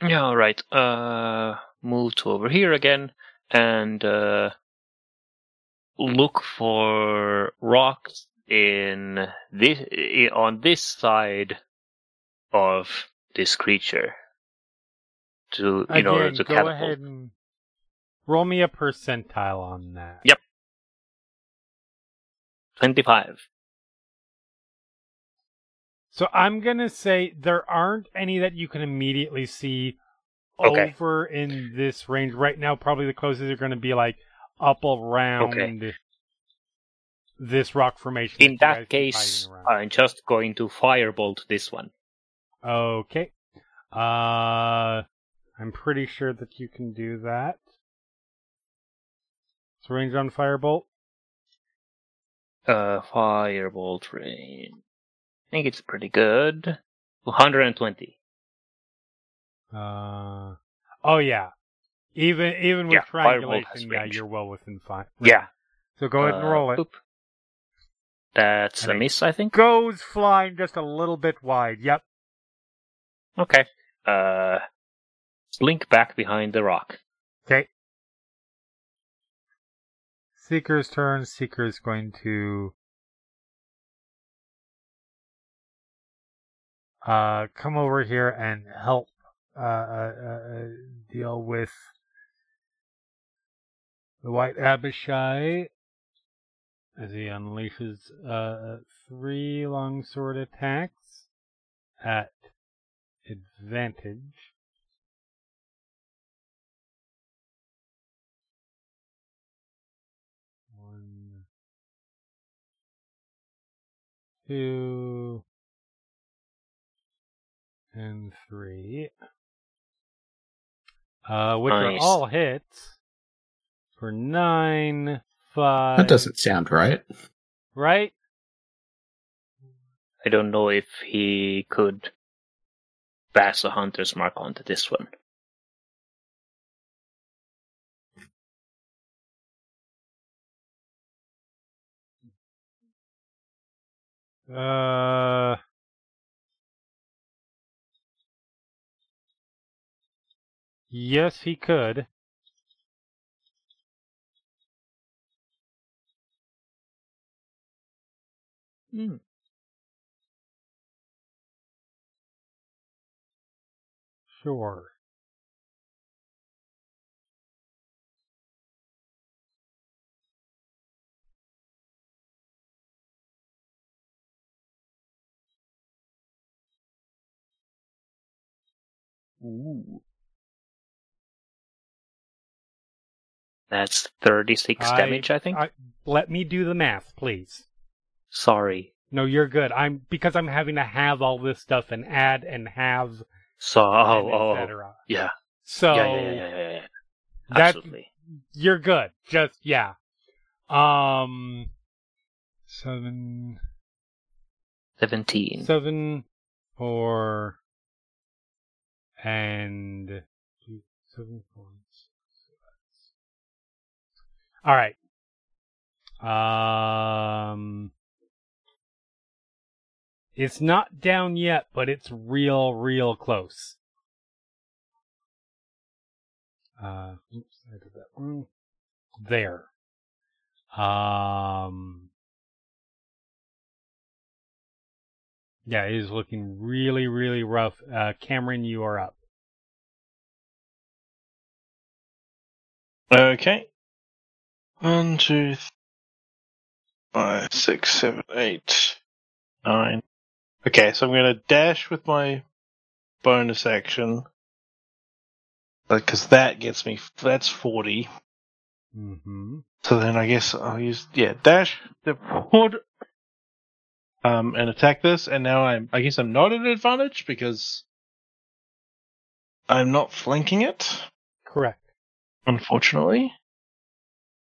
Yeah, all right. Uh, move to over here again and uh, look for rocks in this on this side of this creature. To in order Again, to go catapult. ahead and roll me a percentile on that. Yep. Twenty-five. So I'm gonna say there aren't any that you can immediately see Okay. over in this range right now. Probably the closest are going to be like up around this rock formation. In you guys that case. I'm just going to firebolt this one. Okay. Uh, I'm pretty sure that you can do that. So range on firebolt. Uh, firebolt range. I think it's pretty good. 120. Uh, oh yeah. Even even with Yeah, triangulation, yeah, range. you're well within five. Yeah. So go ahead and Uh, roll it. boop. That's And a miss, I think. Goes flying just a little bit wide. Yep. Okay. Uh, back behind the rock. Okay. Seeker's turn. Seeker's going to uh come over here and help uh, uh, uh deal with the White Abishai. as he unleashes uh, three longsword attacks at advantage. One, two, and three. Uh, which are all hits for nine, five. That doesn't sound right. right? I don't know if he could pass a hunter's mark onto this one. Uh. Yes, he could. Hmm. Sure. Ooh. That's 36 I- damage, I think. I, let me do the math, please. Sorry. No, you're good. I'm because I'm having to have all this stuff and add and have So, oh, and oh, etc. yeah. So yeah, yeah, yeah, yeah, yeah, yeah. that Absolutely. you're good. Just yeah. Um, seven, 17. seven, four, and two, seven points. All right. Um, it's not down yet, but it's real, real close. Uh, oops, I did that wrong. There. Um, yeah, it is looking really, really rough. Uh, Kamron, you are up. Okay. One, two, th- five, six, seven, eight, nine. Okay, so I'm going to dash with my bonus action. Because that gets me, that's 40. Mm-hmm. So then I guess I'll use, yeah, dash, step forward, um, and attack this. And now I'm, I guess I'm not at advantage because I'm not flanking it, Correct. unfortunately.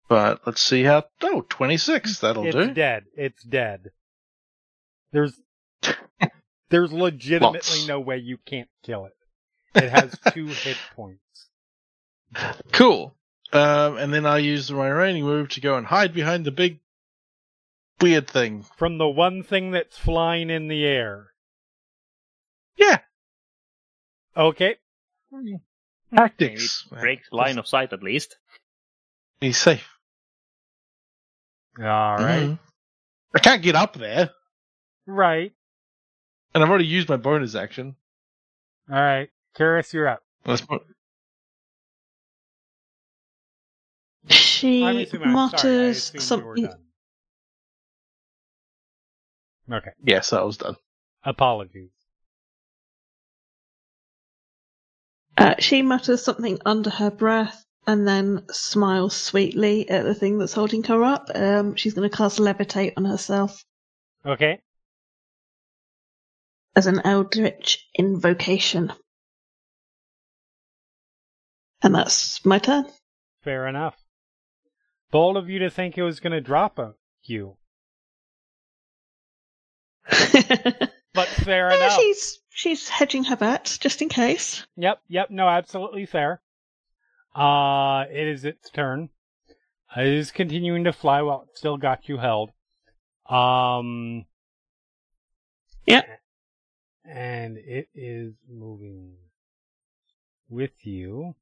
But let's see how, oh, 26, that'll it's do. It's dead. It's dead. There's there's legitimately Lots. no way you can't kill it. It has two hit points. Cool. Um, and then I use my remaining move to go and hide behind the big weird thing. From the one thing that's flying in the air. Yeah, Okay. tactics. Break line of sight at least. He's safe. All right. Mhm. I can't get up there, Right. And I've already used my bonus action. All right. Keres, you're up. Let's put, She I'm assuming, I'm sorry, I mutters assumed you were something. done. Okay. yes, I was done. Apologies. Uh, she mutters something under her breath and then smiles sweetly at the thing that's holding her up. Um, she's going to cast levitate on herself Okay. As an eldritch invocation. And that's my turn. Fair enough. Bold of you to think it was going to drop a you. But fair Yeah, enough. she's she's hedging her bets just in case. Yep, yep, no, absolutely fair. Uh, it is its turn. It is continuing to fly while it still got you held. Um. Yep. And it is moving with you.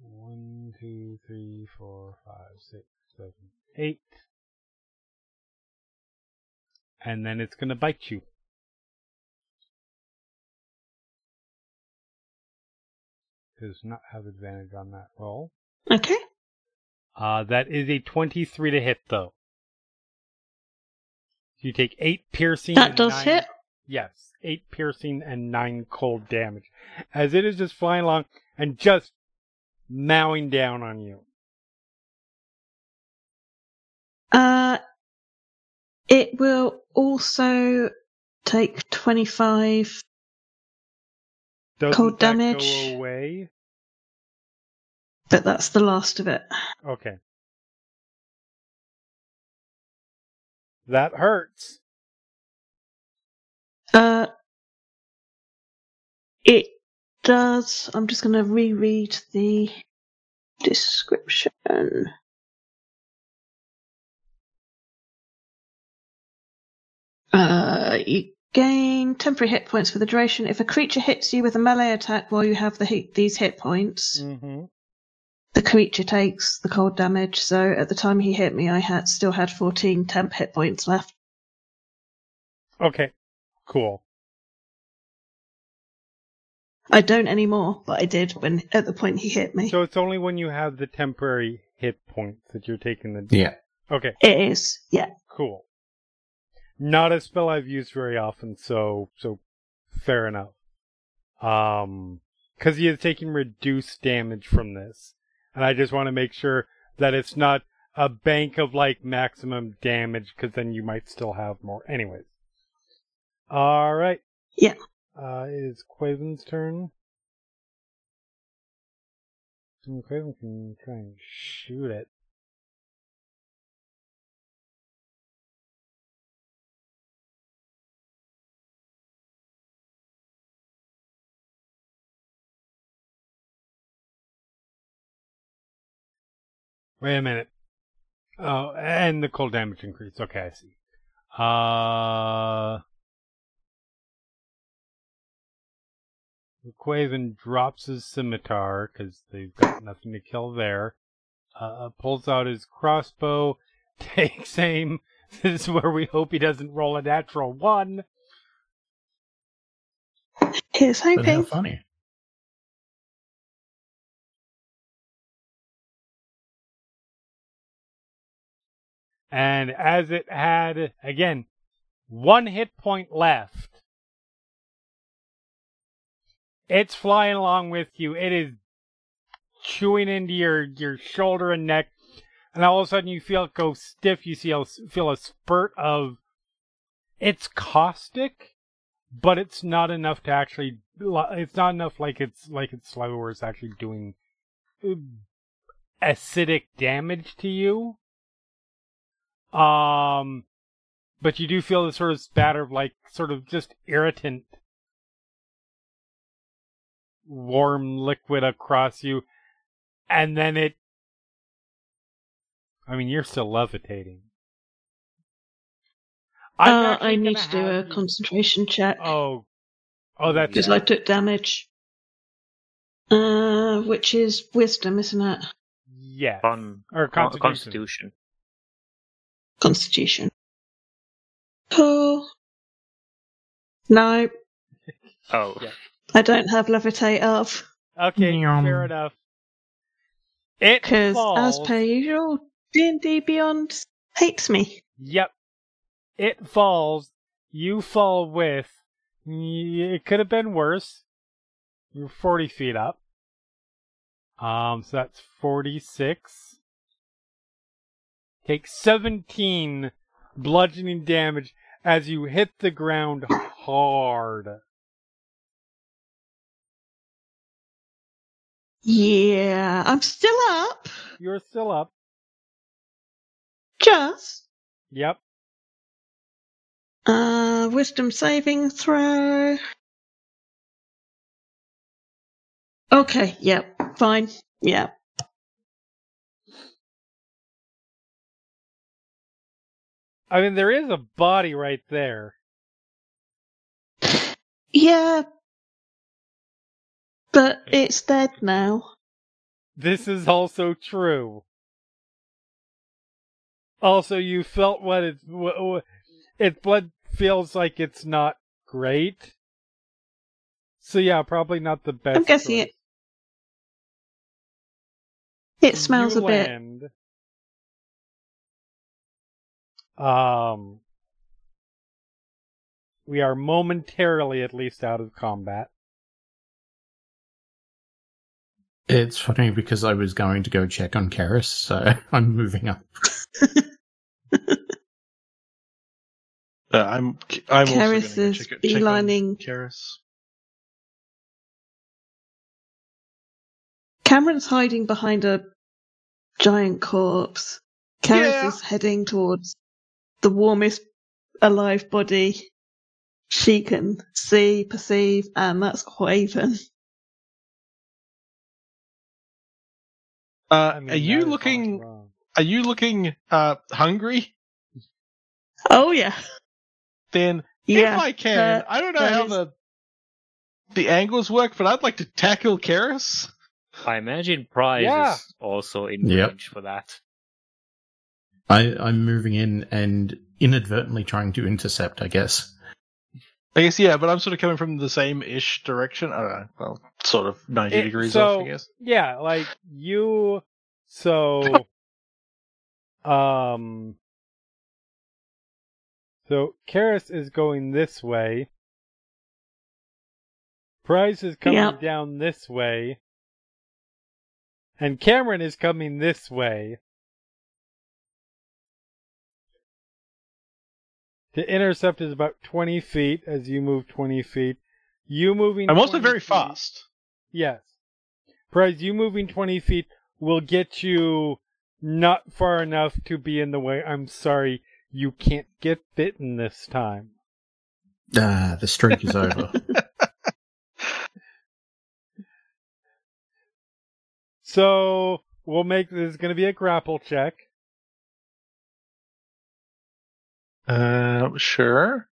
One, two, three, four, five, six, seven, eight. And then it's gonna bite you. does not have advantage on that roll. Okay. Uh, that is a 23 to hit, though. You take 8 piercing. That does nine- hit. Yes, 8 piercing and 9 cold damage. As it is just flying along and just mowing down on you. Uh, it will also take 25. Doesn't Cold that damage. go away? But that's the last of it. Okay. That hurts. Uh, it does. I'm just going to reread the description. Uh, you gain temporary hit points for the duration. If a creature hits you with a melee attack while you have the hit, these hit points, Mm-hmm. The creature takes the cold damage. So at the time he hit me, I had still had 14 temp hit points left. Okay. Cool. I don't anymore, but I did when at the point he hit me. So it's only when you have the temporary hit points that you're taking the. Yeah. Okay. It is, yeah. Cool. Not a spell I've used very often, so so fair enough. Um, because he is taking reduced damage from this, and I just want to make sure that it's not a bank of like maximum damage, because then you might still have more. Anyways. All right. Yeah. Uh, it is Quaven's turn. And Quaven can try and shoot it. Wait a minute. Oh, and the cold damage increase. Okay, I see. Uh, Quaven drops his scimitar because they've got nothing to kill there. Uh, pulls out his crossbow, takes aim. This is where we hope he doesn't roll a natural one. Here's But how hoping. funny. And as it had, again, one hit point left, it's flying along with you. It is chewing into your, your shoulder and neck. And all of a sudden you feel it go stiff. You see feel a spurt of, it's caustic, but it's not enough to actually, it's not enough like it's, like it's slow where it's actually doing uh, acidic damage to you. Um, but you do feel the sort of spatter of like sort of just irritant warm liquid across you, and then it. I mean, you're still levitating. I'm Uh, I need gonna do a you- concentration check Oh, oh, that's because I took damage. Uh, which is wisdom, isn't it? yeah, Con- or con- constitution. constitution. Constitution. Cool. No, Oh, Yeah. I don't have levitate up Okay, Nyum. fair enough. It because, falls. as per usual, D and D Beyond hates me. Yep. It falls. You fall with. It could have been worse. You're 40 feet up. Um, so that's 46. Take 17 bludgeoning damage as you hit the ground hard. Yeah, I'm still up. You're still up. Just Yep. uh, wisdom saving throw. Okay, yep, fine, yeah. I mean, there is a body right there. Yeah. But it's dead now. This is also true. Also, you felt what it what, what, its blood feels like it's not great. So yeah, probably not the best. I'm guessing choice. it. It smells You a bit Um, we are momentarily, at least, out of combat. It's funny because I was going to go check on Keres, so I'm moving up. Uh, I'm I'm also Keres to is check, check beelining. Keres. Kamron's hiding behind a giant corpse. Keres Yeah. is heading towards the warmest alive body she can see, perceive, and that's Quaven. Uh, I mean, are you that is looking? not wrong. Are you looking uh hungry? Oh yeah, Then yeah. if I can, uh, I don't know that how is- the the angles work, but I'd like to tackle Keres. I imagine Prize Yeah. is also in Yep. range for that. I, I'm moving in and inadvertently trying to intercept, I guess. I guess yeah, but I'm sort of coming from the same ish direction. I don't know. Well, sort of ninety It- degrees so, off, I guess. Yeah, like you. So, um, so Keres is going this way. Prize is coming Yep. down this way, and Kamron is coming this way. To intercept is about twenty feet as you move twenty feet. You moving. I'm also very feet- fast. Yes. Prize, you moving 20 feet will get you not far enough to be in the way. I'm sorry, you can't get bitten this time. Ah, the streak is over. So, we'll make this going to be a grapple check. Uh, sure.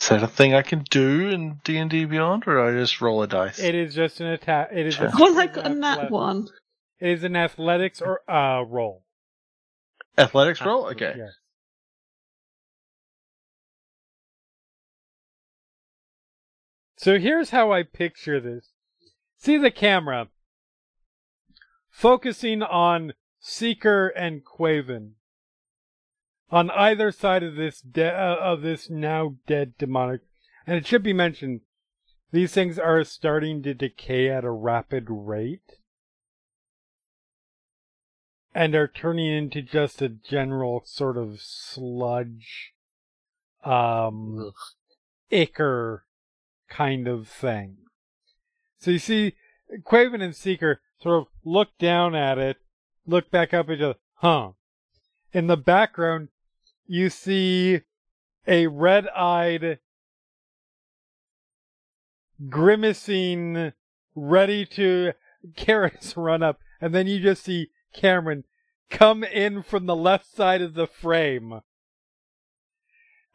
Is that a thing I can do in D and D Beyond, or do I just roll a dice? It is just an attack. It is Sure. a Well, I got a an nat one. It is an athletics or uh roll. Athletics roll. Okay. Yes. So here's how I picture this. See the camera focusing on Seeker and Quaven on either side of this de- uh, of this now dead demonic. And it should be mentioned these things are starting to decay at a rapid rate and are turning into just a general sort of sludge um ichor kind of thing. So you see Quaven and Seeker sort of look down at it, look back up at each other, huh. In the background you see a red-eyed grimacing ready to Keres run up and then you just see Kamron come in from the left side of the frame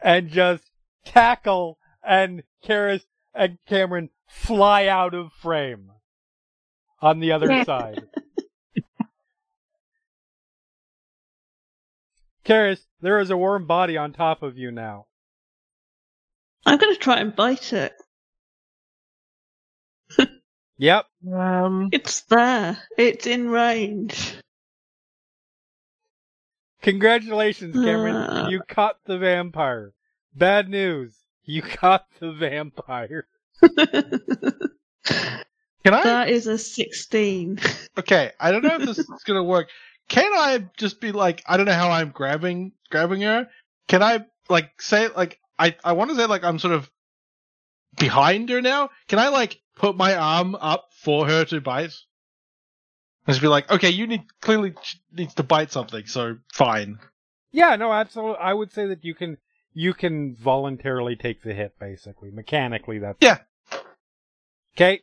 and just tackle and Keres and Kamron fly out of frame on the other side. Keres, there is a warm body on top of you now. I'm going to try and bite it. Yep. Um. It's there. It's in range. Congratulations, Kamron. Uh. You caught the vampire. Bad news. You caught the vampire. Can I? that is a 16. Okay, I don't know if this is gonna work. Can I just be like, I don't know how I'm grabbing grabbing her. Can I like say like I I want to say like I'm sort of behind her now. Can I like put my arm up for her to bite? And Just be like, okay, you need clearly needs to bite something, so fine. Yeah, no, absolutely. I would say that you can you can voluntarily take the hit, basically. Mechanically, that's Yeah. Okay.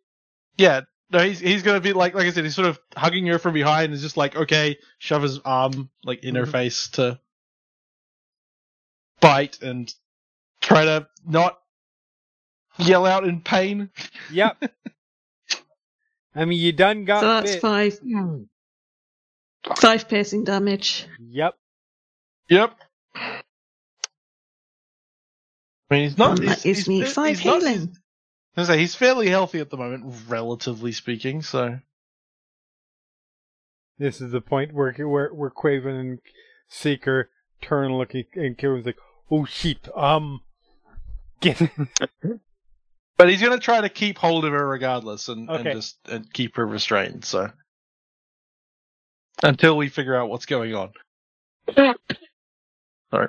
Yeah, no, he's he's gonna be like like I said, he's sort of hugging her from behind and is just like, okay, shove his arm like in her Mhm. face to bite and try to not yell out in pain. Yep. I mean, you done got so that's bit. five. Five piercing damage. Yep. Yep. I mean, he's not. And that he's, gives he's, me he's five not- healing. He's- I was say he's fairly healthy at the moment, relatively speaking. So This is the point where where where Quaven and Seeker turn looking, look at and Kieran's like, "Oh shit, um, get." But he's gonna try to keep hold of her regardless, and, Okay. and just and keep her restrained. So until we figure out what's going on. Sorry.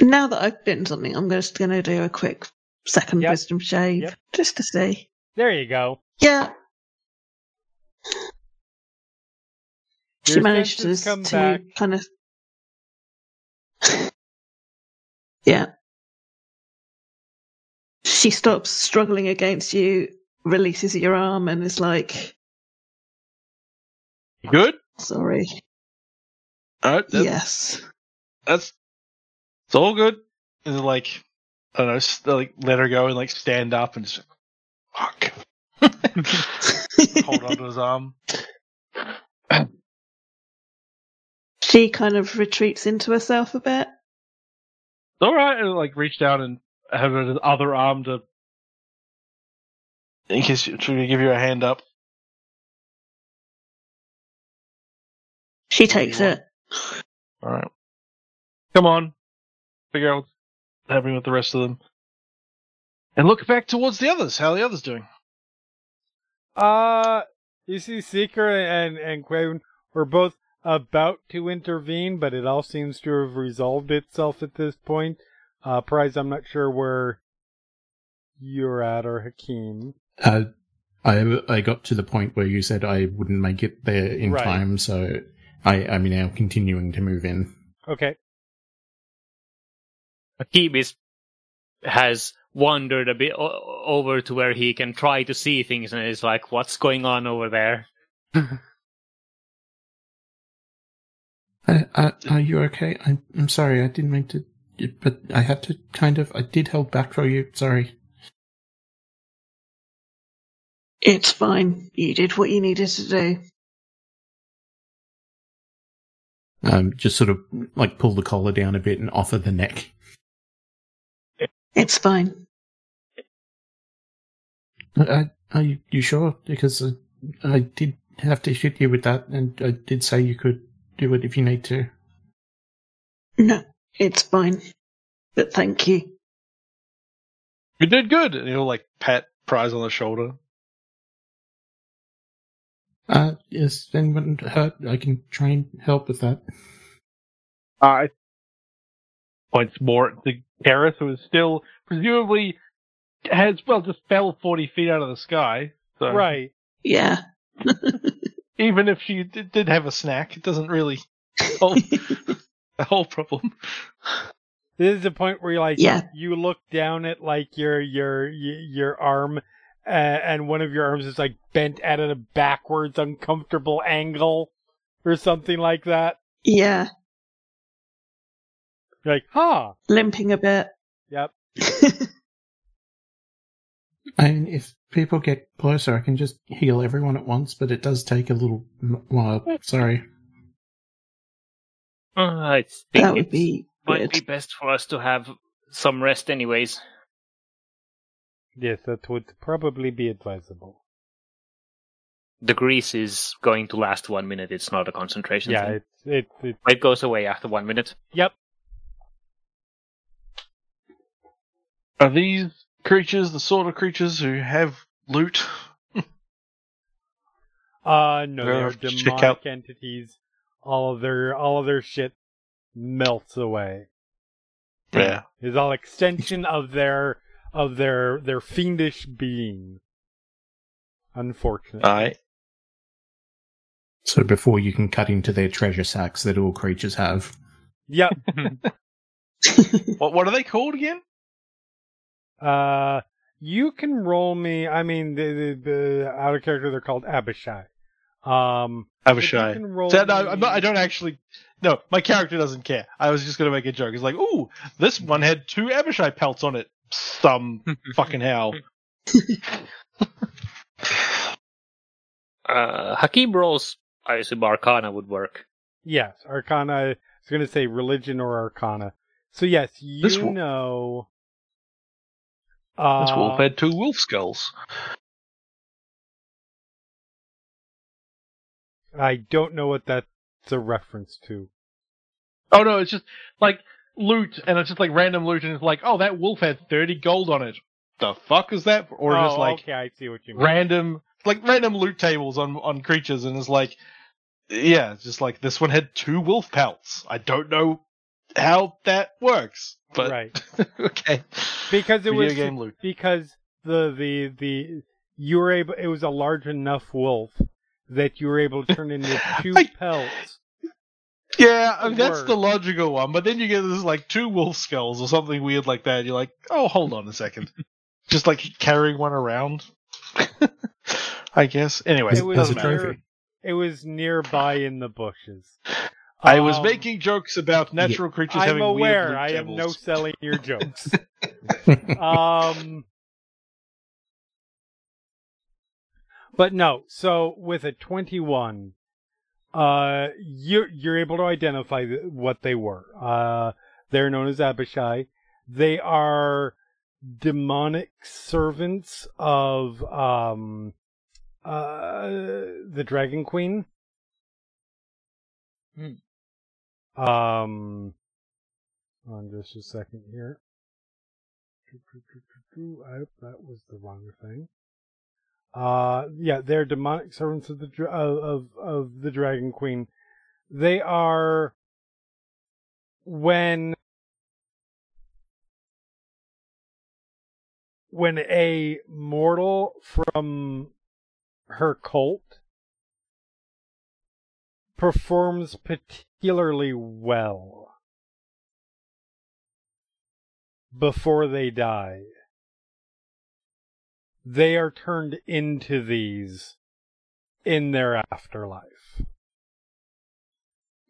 Now that I've bitten something, I'm just going to do a quick second Yep. wisdom shave Yep. just to see. there you go. Yeah. She Your managed to, to back. kind of. yeah. She stops struggling against you, releases your arm, and is like, You good? sorry. All right. That's, yes. that's it's all good. And then, like I don't know, like let her go and like stand up and just fuck. Hold onto his arm. she kind of retreats into herself a bit. All right, and like reach down and have her other arm to. In case we give you a hand up. She takes it. All right. Come on. Figure out happening with the rest of them. And look back towards the others. How are the others doing? Uh, you see, Seeker and and Quaven were both about to intervene, but it all seems to have resolved itself at this point. Uh, Prize, I'm not sure where you're at or Hakim. Uh, I I got to the point where you said I wouldn't make it there in Right. time, so I I'm now continuing to move in. Okay. Hakim is has wandered a bit o- over to where he can try to see things, and is like, "What's going on over there?" Uh, uh, are you okay? I'm I'm sorry. I didn't mean to, but I had to kind of. I did hold back for you. Sorry. It's fine. You did what you needed to do. Um, just sort of like pull the collar down a bit and offer the neck. It's fine. Uh, are you, you sure? Because uh, I did have to hit you with that, and I did say you could do it if you need to. No, it's fine. But thank you. You did good. And he'll like pat Prize on the shoulder. Uh, is anyone hurt? I can try and help with that. Uh, points more at the Keres, who is still presumably has well just fell forty feet out of the sky. So Right. Yeah. even if she did, did have a snack, it doesn't really solve the whole problem. This is the point where you like Yeah. you look down at like your your your arm, uh, and one of your arms is like bent at a backwards, uncomfortable angle, or something like that. Yeah. You're like, huh? Limping a bit. Yep. And if people get closer, I can just heal everyone at once, but it does take a little while. Sorry. Uh, I think that would be might good. be best for us to have some rest, anyways. Yes, that would probably be advisable. The grease is going to last one minute. It's not a concentration Yeah, thing. it's it, it It goes away after one minute. Yep. Are these creatures the sort of creatures who have loot? Uh no, they're demonic out- entities. All of their all of their shit melts away. Yeah. Is all extension of their of their their fiendish being. Unfortunately. Alright. So before you can cut into their treasure sacks that all creatures have. Yep. What what are they called again? Uh, you can roll me. I mean, the, the, the out of character, they're called Abishai. Um, but Abishai. can roll So, no, me- I'm not, I don't actually. No, my character doesn't care. I was just going to make a joke. It's like, ooh, this one had two Abishai pelts on it. Some fucking how. Uh, Hakim rolls, I assume Arcana would work. Yes, Arcana. I was going to say religion or Arcana. So yes, you This know. Uh, This wolf had two wolf skulls. I don't know what that's a reference to. Oh no, it's just like loot, and it's just like random loot, and it's like, oh, that wolf had thirty gold on it. The fuck is that? Or oh, just like okay, I see what you mean. random, like random loot tables on on creatures, and it's like, yeah, it's just like this one had two wolf pelts. I don't know how that works, but Right. okay. because it Video was game loot. because the the the you were able it was a large enough wolf that you were able to turn into two I- pelts. Yeah, I mean, that's the logical one, but then you get this like two wolf skulls or something weird like that. You're like, oh, hold on a second, just like carrying one around. I guess. Anyway, It was doesn't a near, trophy. it was nearby in the bushes. I was Um, making jokes about natural creatures I'm having weird aware. loot I am no selling your jokes. um, but no. So with a twenty-one, uh, you're you're able to identify what they were. Uh, they're known as Abishai. They are demonic servants of um, uh, the Dragon Queen. Um, on just a second here. I hope that was the wrong thing. Uh, yeah, they're demonic servants of the of, of the Dragon Queen. They are when when a mortal from her cult performs particularly well before they die. They are turned into these in their afterlife.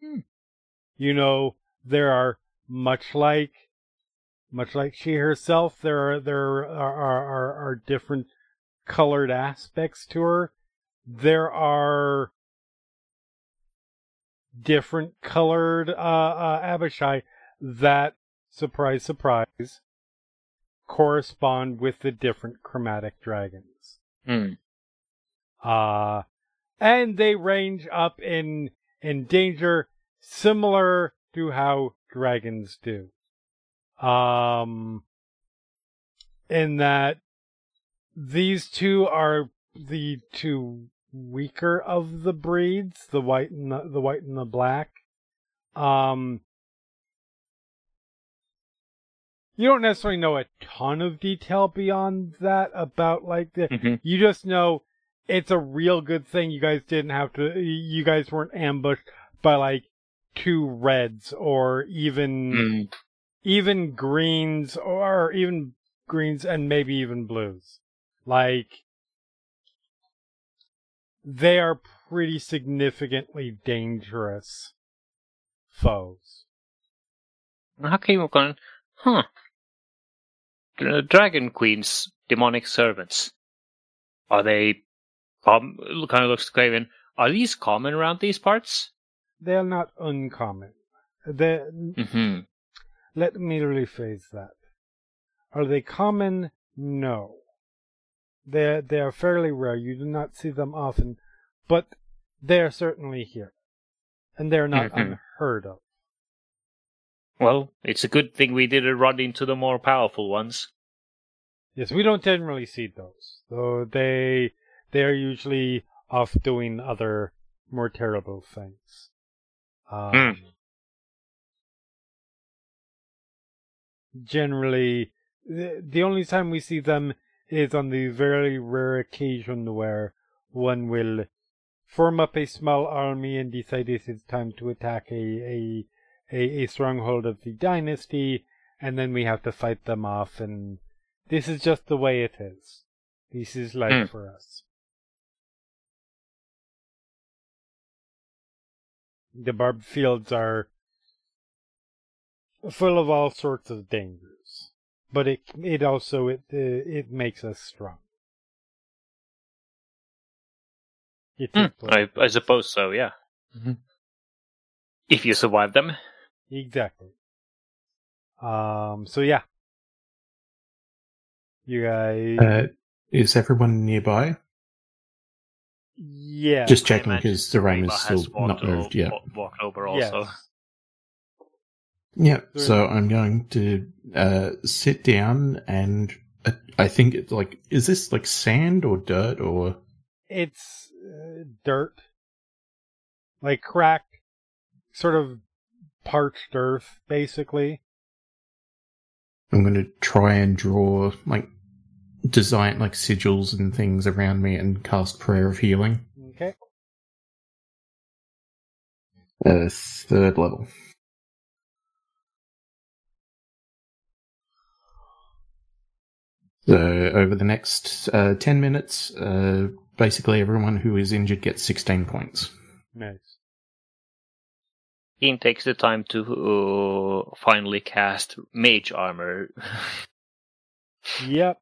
Hmm. You know, there are much like much like she herself, there are there are are, are, are different colored aspects to her. There are different colored uh, uh, Abishai that, surprise, surprise, correspond with the different chromatic dragons. Hmm. Uh, and they range up in, in danger similar to how dragons do. Um, in that these two are the two weaker of the breeds, the white and the, the white and the black. Um, you don't necessarily know a ton of detail beyond that about like the, Mhm. you just know it's a real good thing you guys didn't have to, you guys weren't ambushed by like two reds or even, Hmm. even greens or even greens and maybe even blues. Like, they are pretty significantly dangerous foes. How came up on? Huh. The Dragon Queen's demonic servants. Are they? Com- kind of looks Craven. Are these common around these parts? They're not uncommon. They, Mm-hmm. let me rephrase that. Are they common? No. They're, they are fairly rare. You do not see them often, but they are certainly here. And they're not Mhm. unheard of. Well, it's a good thing we didn't run into the more powerful ones. Yes, we don't generally see those. Though they they are usually off doing other more terrible things. Um, Generally, the, the only time we see them is on the very rare occasion where one will form up a small army and decide it is time to attack a, a, a, a stronghold of the dynasty, and then we have to fight them off, and this is just the way it is. This is life Hmm. for us. The barbed fields are full of all sorts of dangers, but it it also it uh, it makes us strong. It's Hmm. I, I suppose so. Yeah. Mhm. If you survive them. Exactly. Um. So yeah, you guys. Uh, is everyone nearby? yeah. Just checking because the rain is still not moved o- yet. wa- Walked over also. Yes. Yeah, so I'm going to uh, sit down and uh, I think it's like, is this like sand or dirt or? It's uh, dirt, like cracked, sort of parched earth, basically. I'm going to try and draw like design like sigils and things around me and cast prayer of healing. Okay. Uh, third level. So over the next uh, 10 minutes, uh, basically everyone who is injured gets 16 points. Nice. Ian takes the time to uh, finally cast mage armor. Yep.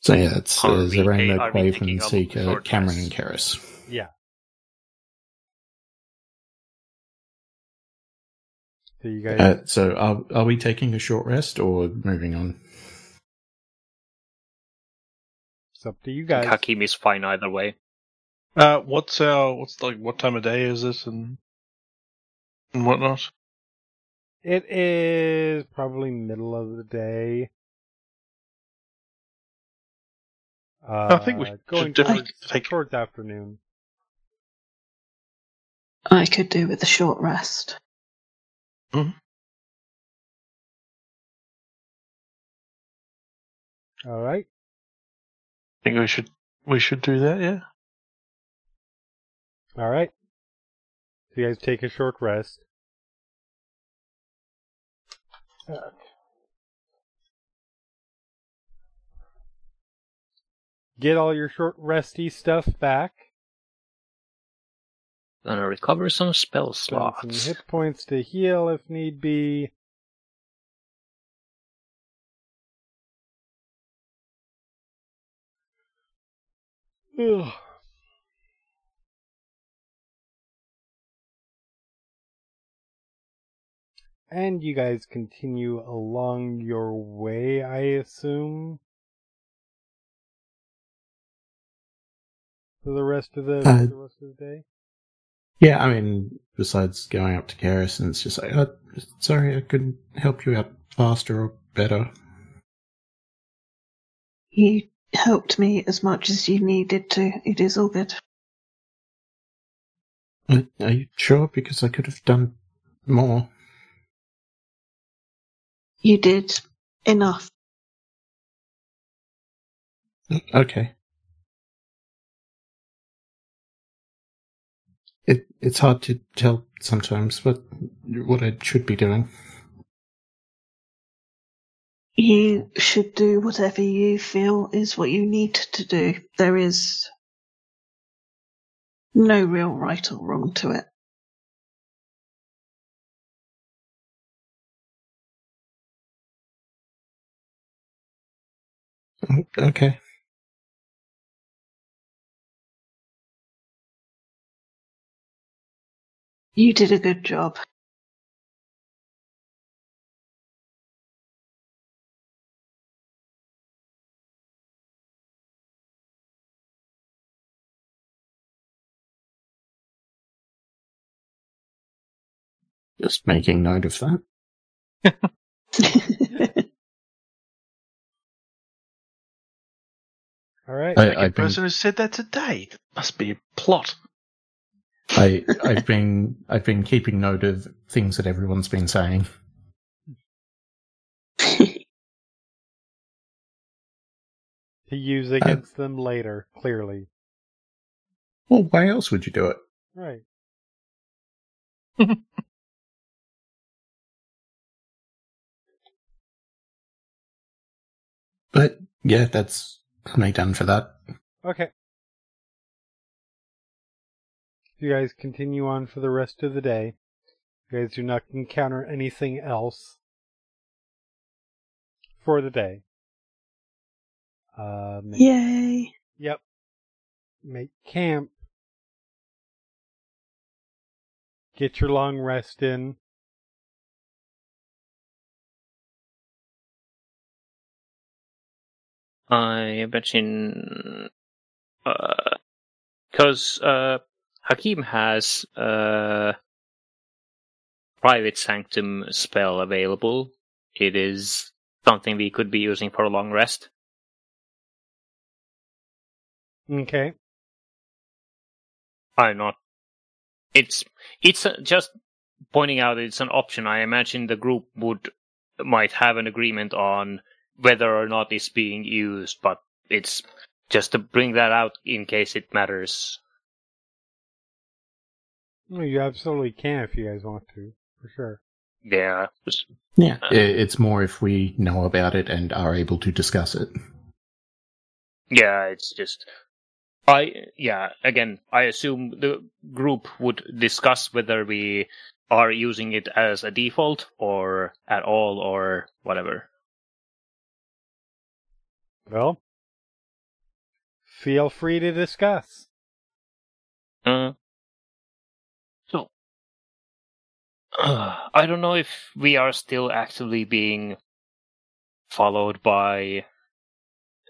So yeah, it's uh, Are we- Zarana, Quaven, Seeker, Kamron, and Keres. Yeah. So you guys. Uh, so are, are we taking a short rest or moving on? it's up to you guys. Hakim is fine either way. Uh, what's our what's like what time of day is this and and whatnot? It is probably middle of the day. Uh, I think we should going definitely towards, take- towards afternoon. I could do with a short rest. Mm-hmm. All right. I think we should we should do that. Yeah. All right. So you guys take a short rest. Get all your short resty stuff back. Gonna recover some spell Spend some slots. hit points to heal if need be. Ugh. And you guys continue along your way, I assume? For the rest of the, Uh, the rest of the day? Yeah, I mean, besides going up to Keres and it's just like, oh, sorry, I couldn't help you out faster or better. You helped me as much as you needed to. It is all good. Are you sure? Because I could have done more. You did enough. Okay. It's hard to tell sometimes what what I should be doing. You should do whatever you feel is what you need to do. There is no real right or wrong to it. Okay. You did a good job. Just making note of that. All right. I, Like a I've been person who said that today. That must be a plot. I I've been I've been keeping note of things that everyone's been saying. to use uh, against them later, clearly. Well, why else would you do it? Right. But yeah, that's me done for that. Okay. You guys continue on for the rest of the day. You guys do not encounter anything else for the day. Uh, make, Yay. Yep. Make camp. Get your long rest in. I imagine because uh, uh, Hakim has a private sanctum spell available. It is something we could be using for a long rest. Okay. I'm not. It's it's just pointing out it's an option. I imagine the group would might have an agreement on whether or not it's being used, but it's just to bring that out in case it matters. Well, you absolutely can if you guys want to, for sure. Yeah. Yeah, it's more if we know about it and are able to discuss it. Yeah, it's just I yeah, again, I assume the group would discuss whether we are using it as a default or at all or whatever. Well, feel free to discuss. Uh, I don't know if we are still actively being followed by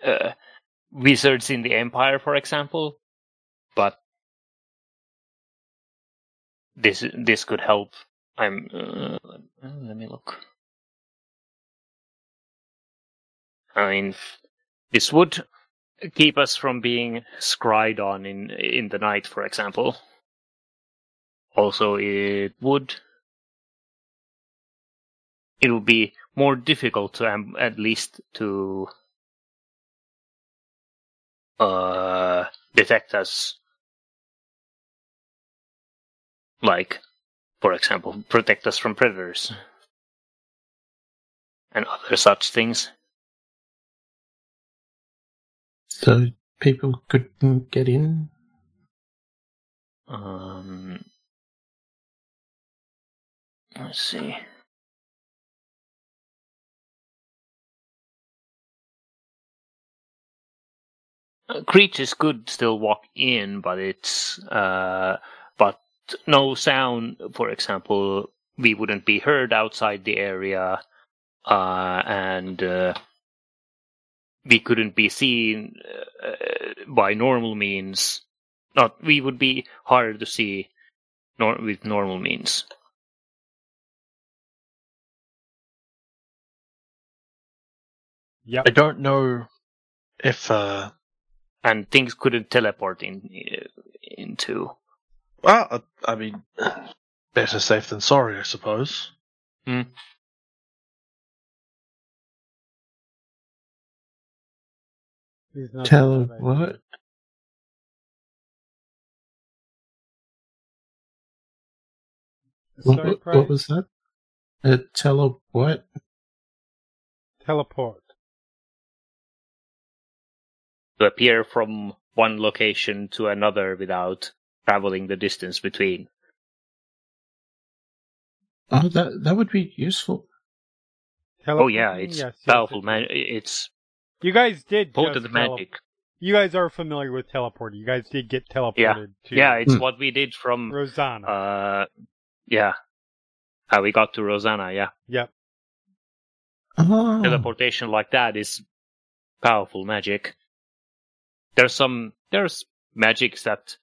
uh, wizards in the Empire, for example, but this this could help. I'm. Uh, let me look. I mean, this would keep us from being scryed on in in the night, for example. Also, it would it would be more difficult to um, at least to uh, detect us like for example protect us from predators and other such things So people couldn't get in? um let's see creatures could still walk in, but it's uh, but no sound. For example, we wouldn't be heard outside the area, uh, and uh, we couldn't be seen uh, by normal means. Not we would be harder to see nor- with normal means. Yep. I don't know if uh, and things couldn't teleport in into. well, I, I mean, better safe than sorry, I suppose. He's Tell that what? What, what, what was that? Uh, tell her what? Teleport. To appear from one location to another without traveling the distance between. Oh, that that would be useful. Oh yeah, it's Yes, yes, powerful. it Man, it's You guys did potent just tele- magic. You guys are familiar with teleporting. You guys did get teleported to Yeah, it's Hmm. what we did from. Rosohna. Uh, yeah, how we got to Rosohna. Yeah, yep. Oh, teleportation like that is powerful magic. There's some there's magics that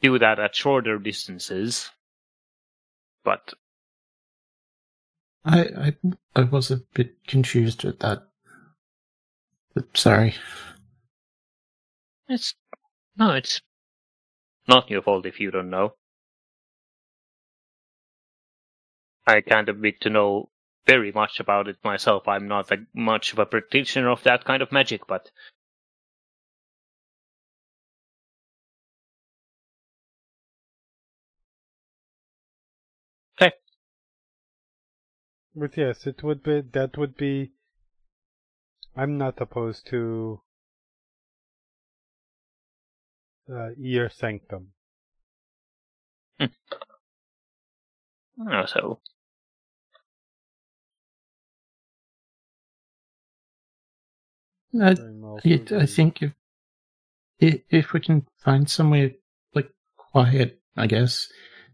do that at shorter distances, but I, I I was a bit confused with that. But sorry. it's no, it's not your fault if you don't know. I can't admit to know very much about it myself. I'm not a, much of a practitioner of that kind of magic, but But yes, it would be that would be. I'm not opposed to uh, ear sanctum. uh, so I, I'm I, I think if, if if we can find somewhere like quiet, I guess,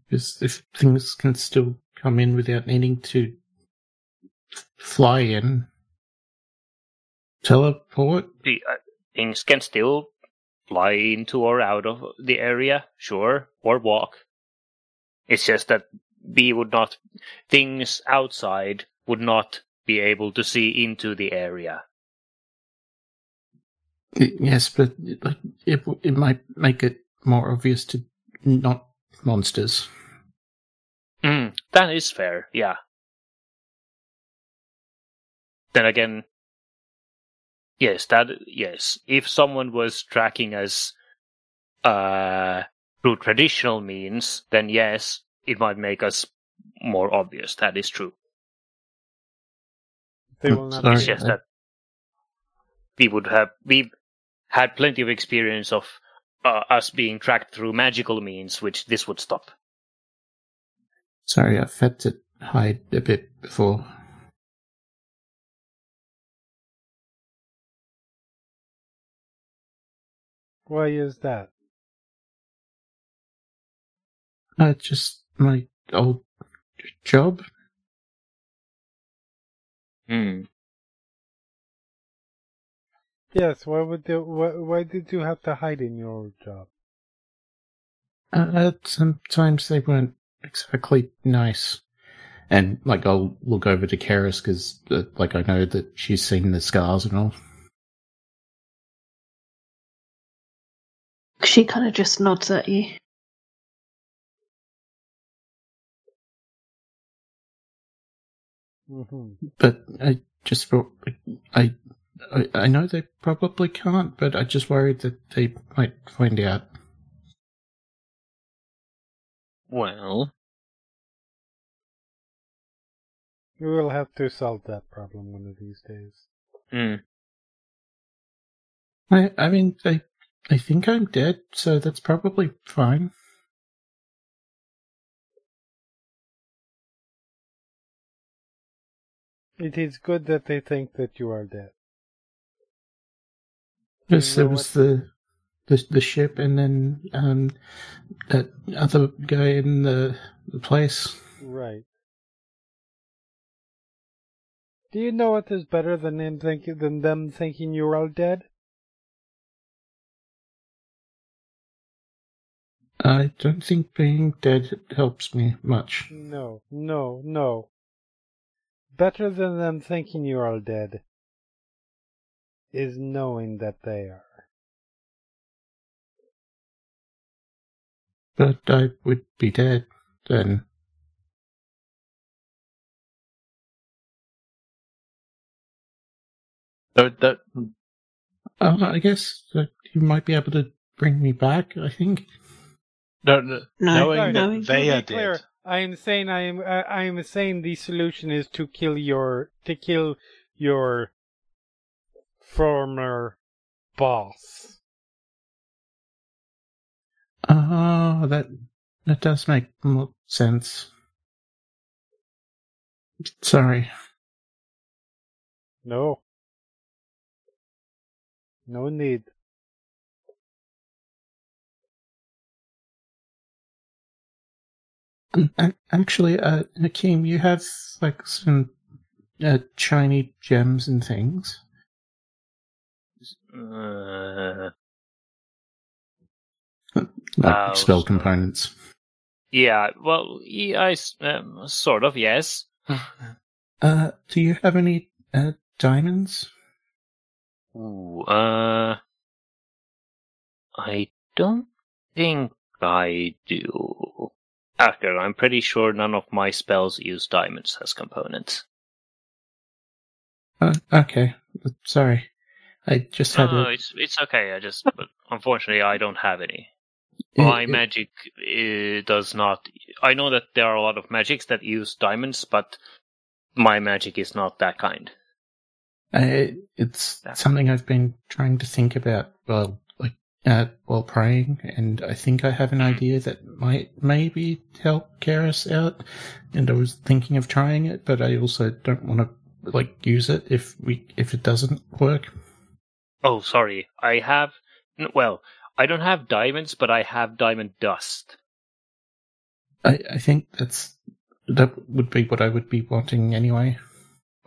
because if things can still come in without needing to f- fly in, teleport? The, uh, things can still fly into or out of the area, sure, or walk. It's just that we would not, things outside would not be able to see into the area. Yes, but it, it, it might make it more obvious to not monsters. Mm, that is fair, yeah. Then again, yes, that yes. If someone was tracking us uh, through traditional means, then yes, it might make us more obvious. That is true. They will not. sorry. It's just that we would have we've had plenty of experience of uh, us being tracked through magical means, which this would stop. Sorry, I've had to hide a bit before. Why is that? Uh, just my old job. Hmm. Yes. Why would they, why, why did you have to hide in your job? Uh, sometimes they weren't exactly nice. And, like, I'll look over to Keres because, uh, like, I know that she's seen the scars and all. She kind of just nods at you. hmm But I just thought, I, I, I know they probably can't, but I just worried that they might find out. Well, We will have to solve that problem one of these days. hmm. I, I mean, they, they think I'm dead, so that's probably fine. It is good that they think that you are dead. Yes, there was the, the the ship, and then um, that other guy in the, the place. Right. Do you know what is better than them thinking than them thinking you're all dead? I don't think being dead helps me much. No, no, no. Better than them thinking you're all dead is knowing that they are. But I would be dead then. So that Uh, I guess that you might be able to bring me back. I think. No, no, No, knowing no, that they to are be clear, dead. I am saying I am I am saying the solution is to kill your to kill your former boss. Oh, that that does make more sense. Sorry. No. No need. Actually, uh, Hakim, you have like some uh, shiny gems and things. Uh, Like Oh, spell components. yeah, well, yeah, I um, sort of, yes. Uh, do you have any uh, diamonds? Ooh, uh, I don't think I do. After, I'm pretty sure none of my spells use diamonds as components. Uh, okay, sorry. I just had no, a, it's it's okay. I just, but unfortunately, I don't have any. My it- magic uh, does not. I know that there are a lot of magics that use diamonds, but my magic is not that kind. Uh, it's Yeah. something I've been trying to think about like uh, while praying, and I think I have an idea that might maybe help Keres out. And I was thinking of trying it, but I also don't want to like use it if we if it doesn't work. Oh, sorry. I have. Well, I don't have diamonds, but I have diamond dust. I I think that's that would be what I would be wanting anyway.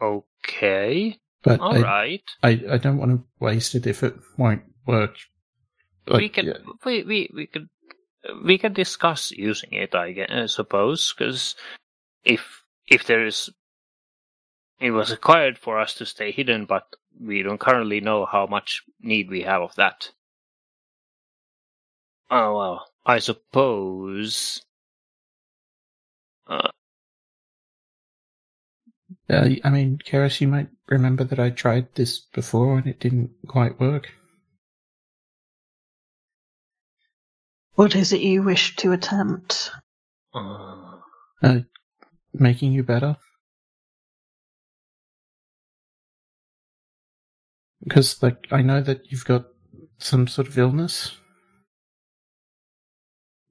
Okay. But All I, right. I, I don't want to waste it if it won't work. Like, we can yeah, we, we we could we can discuss using it. I, gue- I suppose because if if there is it was required for us to stay hidden, but we don't currently know how much need we have of that. Oh well, I suppose. Uh, uh, I mean, Keres, you might remember that I tried this before and it didn't quite work. What is it you wish to attempt? uh, Uh, making you better. Because, like, I know that you've got some sort of illness.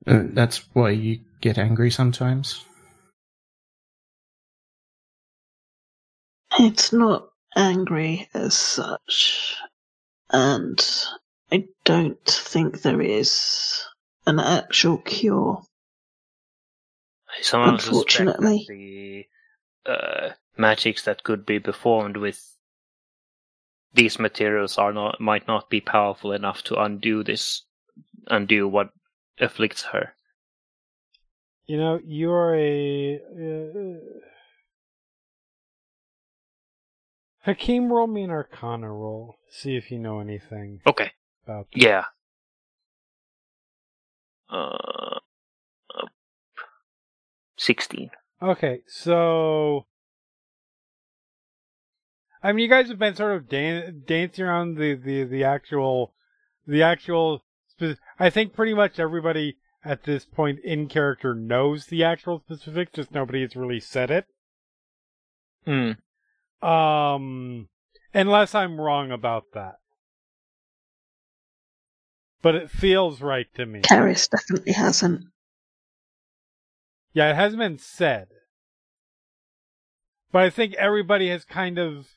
Uh, that's why you get angry sometimes. It's not angry as such, and I don't think there is an actual cure. I somehow suspect Unfortunately. the uh, magics that could be performed with these materials are not might not be powerful enough to undo this, undo what afflicts her. You know, you're a. Uh, Hakim, roll me an Arcana roll. See if you know anything Okay, about this. yeah. Uh, uh, sixteen. Okay, so. I mean, you guys have been sort of dan- dancing around the, the, the actual. The actual. spe- I think pretty much everybody at this point in character knows the actual specifics, just nobody has really said it. Hmm. Um, unless I'm wrong about that. But it feels right to me. Keres definitely hasn't. Yeah, it hasn't been said. But I think everybody has kind of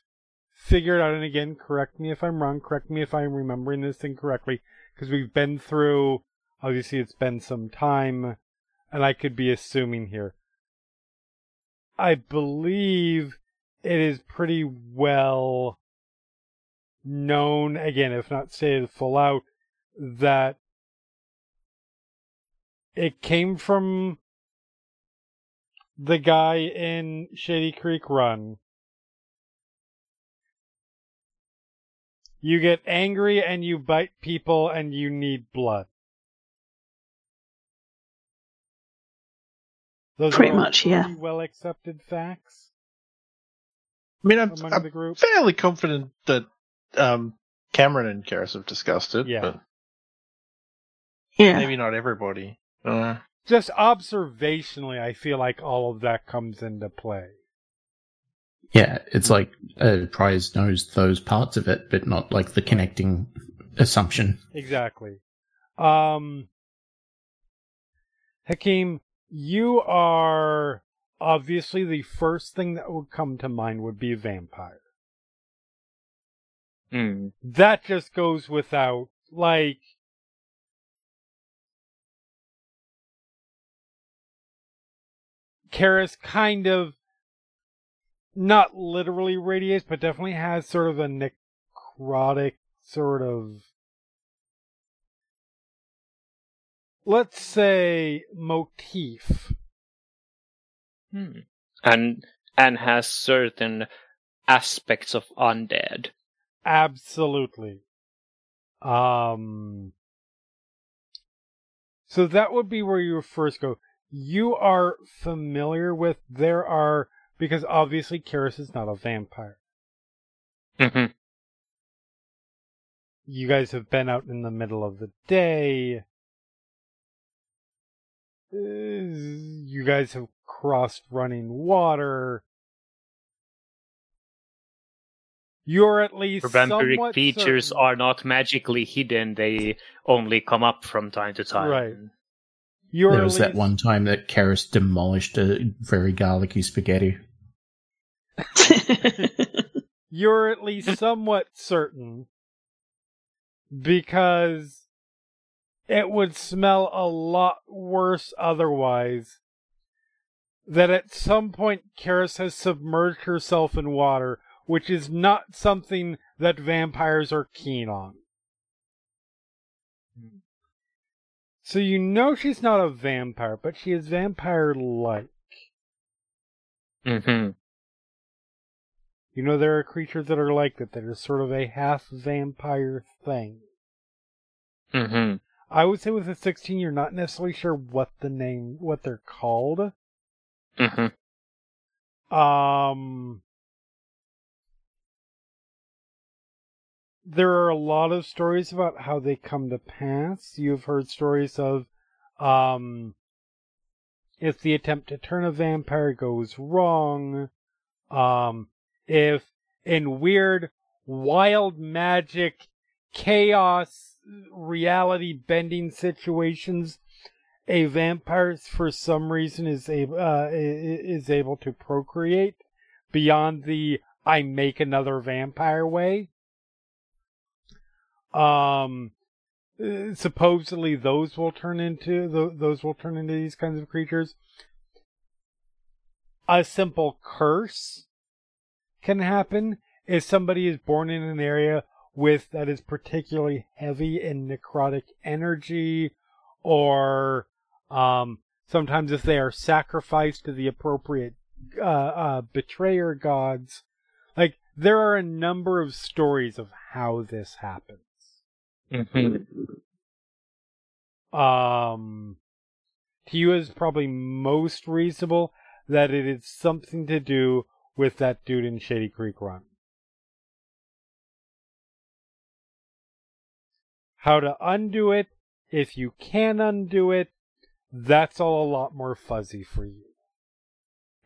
figured out, and again, correct me if I'm wrong, correct me if I'm remembering this thing correctly, because we've been through, obviously it's been some time, and I could be assuming here. I believe it is pretty well known, again, if not stated full out, that it came from the guy in Shady Creek Run. You get angry and you bite people and you need blood. Those Pretty are much, yeah. well accepted facts I mean, I'm, among I'm the group. fairly confident that um, Kamron and Keres have discussed it. Yeah. But Yeah. maybe not everybody. Uh, Just observationally, I feel like all of that comes into play. Yeah, it's like uh, Prize knows those parts of it, but not like the connecting assumption. Exactly. Um, Hakim, you are obviously the first thing that would come to mind would be vampire. Hmm. That just goes without, like, Keres kind of, not literally radiates, but definitely has sort of a necrotic sort of, let's say, motif. Hmm. And and has certain aspects of undead. Absolutely. Um. So that would be where you would first go. You are familiar with there are because obviously Keres is not a vampire. Mhm. You guys have been out in the middle of the day. You guys have crossed running water. You're at least Vampiric features certain- are not magically hidden; they only come up from time to time. Right. You're there at was that one time that Keres demolished a very garlicky spaghetti. you're at least somewhat certain because it would smell a lot worse otherwise. That at some point Keres has submerged herself in water which is not something that vampires are keen on. So you know she's not a vampire, but she is vampire-like. Mm-hmm. You know there are creatures that are like that, that are sort of a half vampire thing. Mm-hmm. I would say with a 16, you're not necessarily sure what the name, what they're called. Mm-hmm. Um, there are a lot of stories about how they come to pass. You've heard stories of, um, if the attempt to turn a vampire goes wrong, um, if in weird, wild magic, chaos, reality bending situations, a vampire for some reason is able uh, is able to procreate beyond the I make another vampire way. Um, uh, supposedly those will turn into those will turn into these kinds of creatures. A simple curse can happen if somebody is born in an area with that is particularly heavy in necrotic energy or um, sometimes if they are sacrificed to the appropriate uh, uh, betrayer gods like there are a number of stories of how this happens Mm-hmm. um to you is probably most reasonable that it is something to do with that dude in Shady Creek Run. How to undo it, if you can undo it, that's all a lot more fuzzy for you.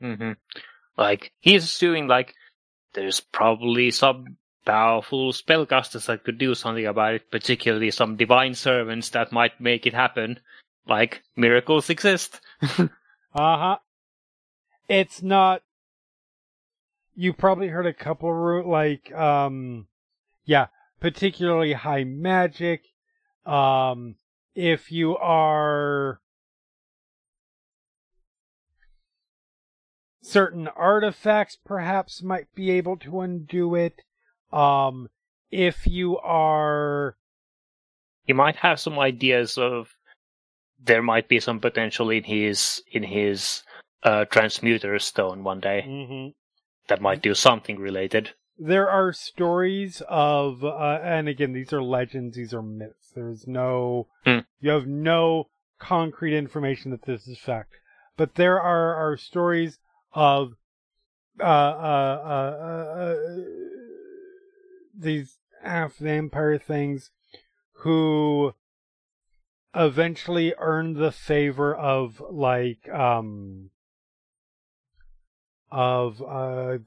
Mm-hmm. Like he's assuming like there's probably some powerful spellcasters that could do something about it, particularly some divine servants that might make it happen. Like miracles exist. uh huh. It's not. You probably heard a couple of like um, yeah, particularly high magic. Um, if you are certain artifacts, perhaps might be able to undo it. Um, if you are, he might have some ideas of there might be some potential in his in his uh, transmuter stone one day mm-hmm. that might do something related. There are stories of, uh, and again, these are legends, these are myths. There's no, Hmm. you have no concrete information that this is fact. But there are, are stories of, uh, uh, uh, uh, uh these half vampire things who eventually earned the favor of like um of uh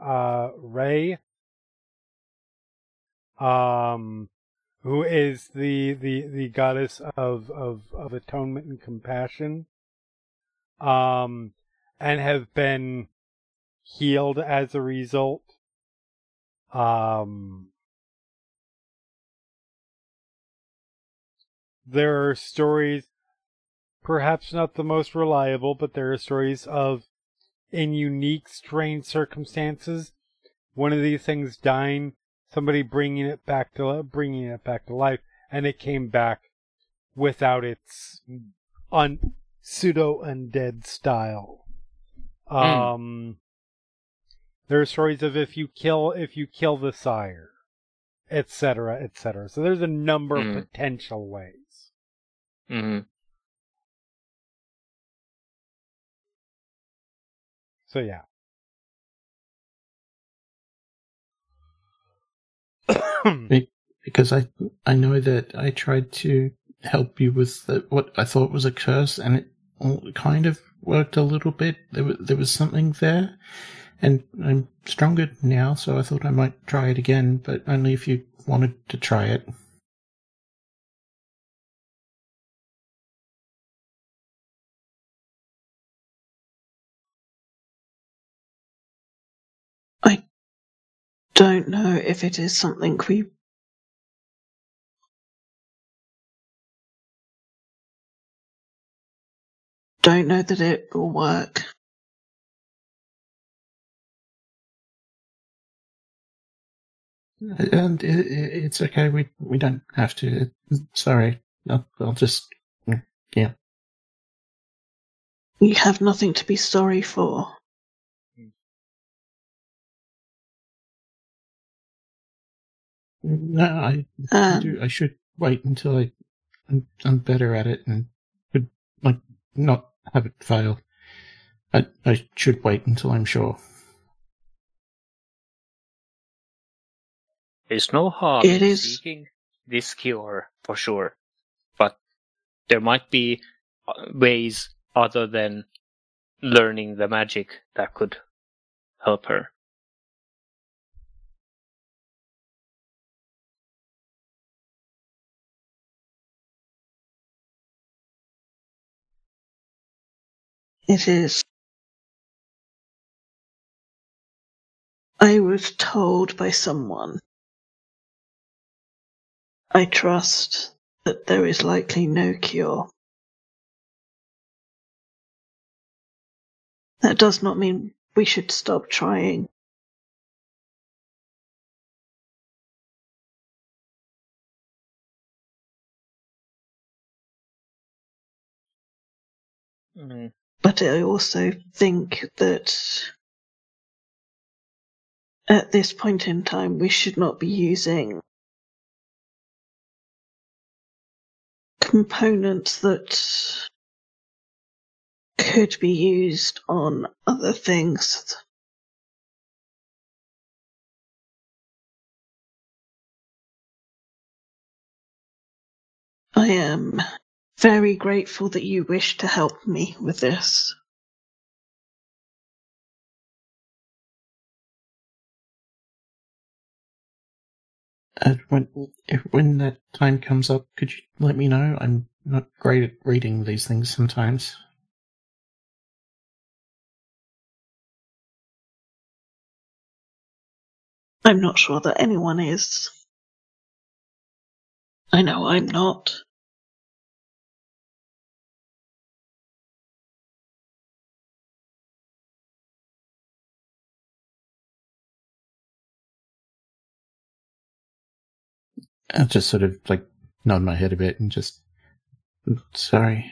uh Ray um who is the the the goddess of of of atonement and compassion um and have been healed as a result um there are stories perhaps not the most reliable, but there are stories of, in unique, strange circumstances, one of these things dying, somebody bringing it back to bringing it back to life, and it came back without its un pseudo undead style. Um, there are stories of if you kill if you kill the sire, etc., etc. So there's a number Mm. of potential ways. Mm-hmm. So yeah. because I I know that I tried to help you with the, what I thought was a curse, and it all kind of worked a little bit. There was, there was something there, and I'm stronger now, so I thought I might try it again, but only if you wanted to try it. I don't know if it is something we. Don't know that it will work. And it, it, it's okay. We we don't have to. Sorry, I'll, I'll just yeah. You have nothing to be sorry for. No, I, I Um, do. I should wait until I I'm, I'm better at it and could like not have it fail. I I should wait until I'm sure. There's no harm It in is- seeking this cure for sure, but there might be uh, ways other than learning the magic that could help her. It is. I was told by someone. I trust that there is likely no cure. That does not mean we should stop trying. Mm. But I also think that at this point in time, we should not be using components that could be used on other things. I am very grateful that you wish to help me with this. When if, when that time comes up, could you let me know? I'm not great at reading these things sometimes. I'm not sure that anyone is. I know I'm not. I just sort of like nod my head a bit and just sorry,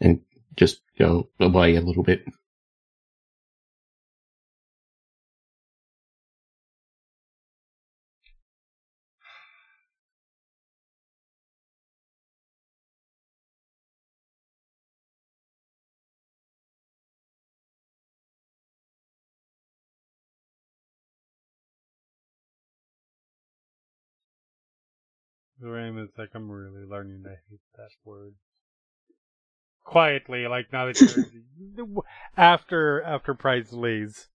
and just go away a little bit. Raymond's like, I'm really learning to hate that word. Quietly, like now that you're after after Prize leaves.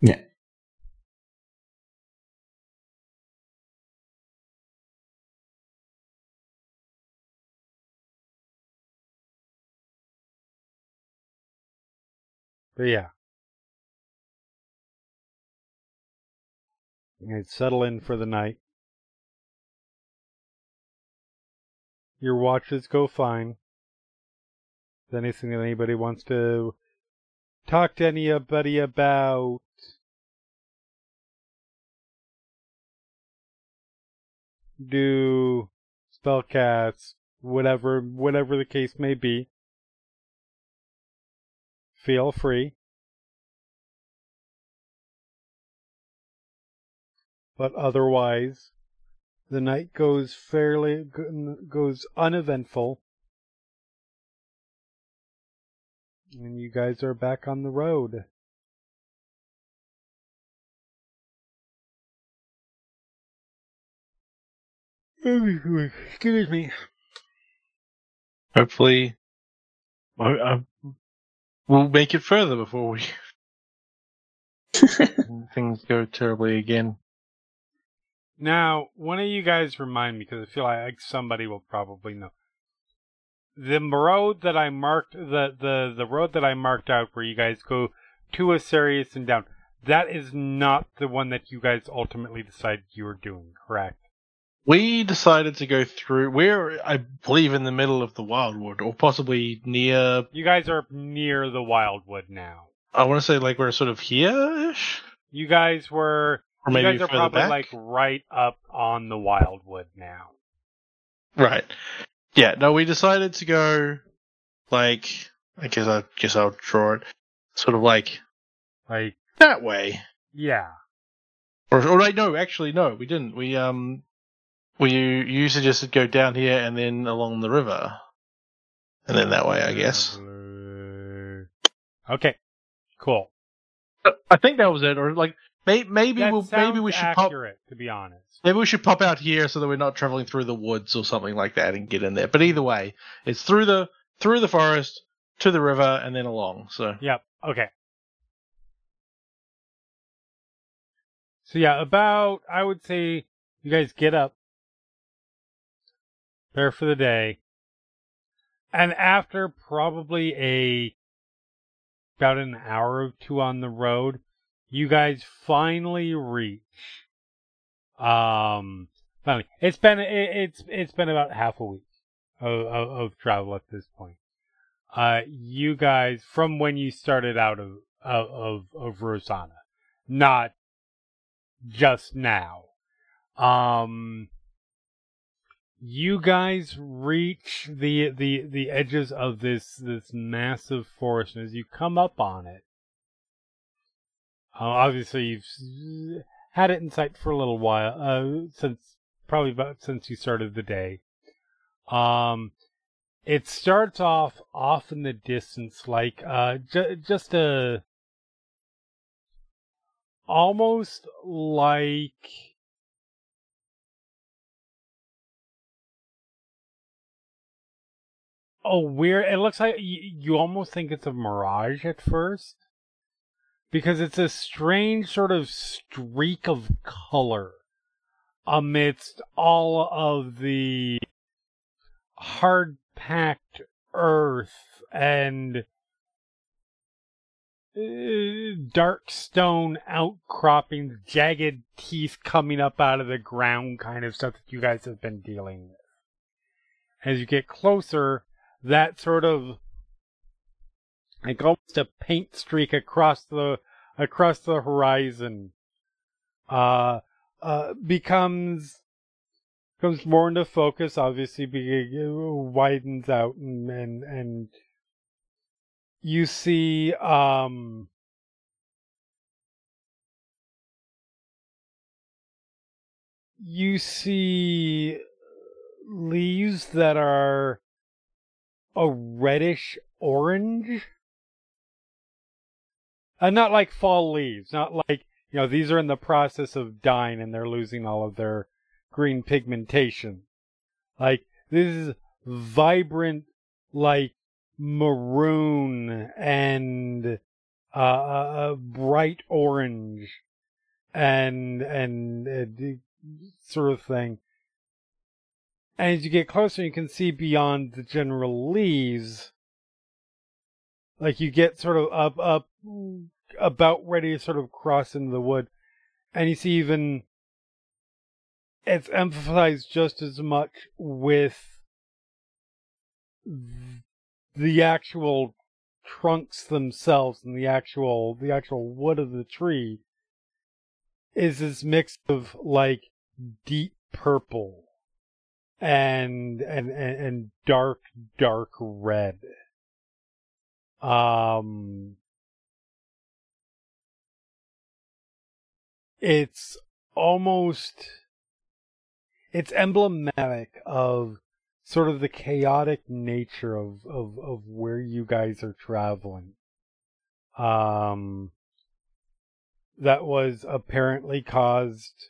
Yeah. But yeah. You settle in for the night. Your watches go fine. Is anything that anybody wants to talk to anybody about? Do spellcasts, whatever, whatever the case may be. Feel free. But otherwise, the night goes fairly goes uneventful. And you guys are back on the road. Excuse me. Hopefully, I, I, we'll make it further before we things go terribly again. Now one of you guys remind me because i feel like somebody will probably know the road that I marked the the the road that I marked out where you guys go to Asarius and down. That is not the one that you guys ultimately decided you were doing, correct? We decided to go through. We're, I believe, in the middle of the Wildwood, or possibly near. You guys are near the Wildwood now. I want to say like we're sort of here-ish. You guys were Or you maybe guys are further probably back? like right up on the wildwood now. Right. Yeah, no, we decided to go like I guess I guess I'll draw it. Sort of like Like, that way. yeah. Or or wait, no, actually no, we didn't. We um we you suggested go down here and then along the river. And then that way, I guess. Okay, cool. I think that was it, or like may, maybe we'll maybe we should pop accurate, to be honest. maybe we should pop out here so that we're not traveling through the woods or something like that and get in there. But either way, it's through the through the forest to the river and then along. So Yep. Okay. So yeah, about I would say you guys get up, prepare for the day, and after probably a about an hour or two on the road, you guys finally reach. Um, finally, it's been it, it's it's been about half a week of, of, of travel at this point uh, you guys from when you started out of of of, of Rosohna, not just now. Um, you guys reach the the the edges of this this massive forest, and as you come up on it, uh, obviously you've had it in sight for a little while, uh, since probably about since you started the day. Um, it starts off off in the distance like uh ju- just a almost like a weird it looks like you, you almost think it's a mirage at first because it's a strange sort of streak of color amidst all of the hard packed earth and uh, dark stone outcroppings, jagged teeth coming up out of the ground, kind of stuff that you guys have been dealing with. As you get closer, that sort of like almost a paint streak across the across the horizon uh uh becomes comes more into focus, obviously, it widens out and, and, and you see, um, you see leaves that are a reddish orange. Uh, not like fall leaves, not like, you know, these are in the process of dying and they're losing all of their green pigmentation. Like this is vibrant, like maroon and uh, uh, bright orange and and uh, sort of thing. And as you get closer, you can see beyond the general leaves. Like you get sort of up, up, about ready to sort of cross into the wood, and you see even it's emphasized just as much with the actual trunks themselves and the actual the actual wood of the tree is this mix of like deep purple and and and, and dark dark red. Um it's almost it's emblematic of sort of the chaotic nature of, of, of where you guys are traveling. Um, that was apparently caused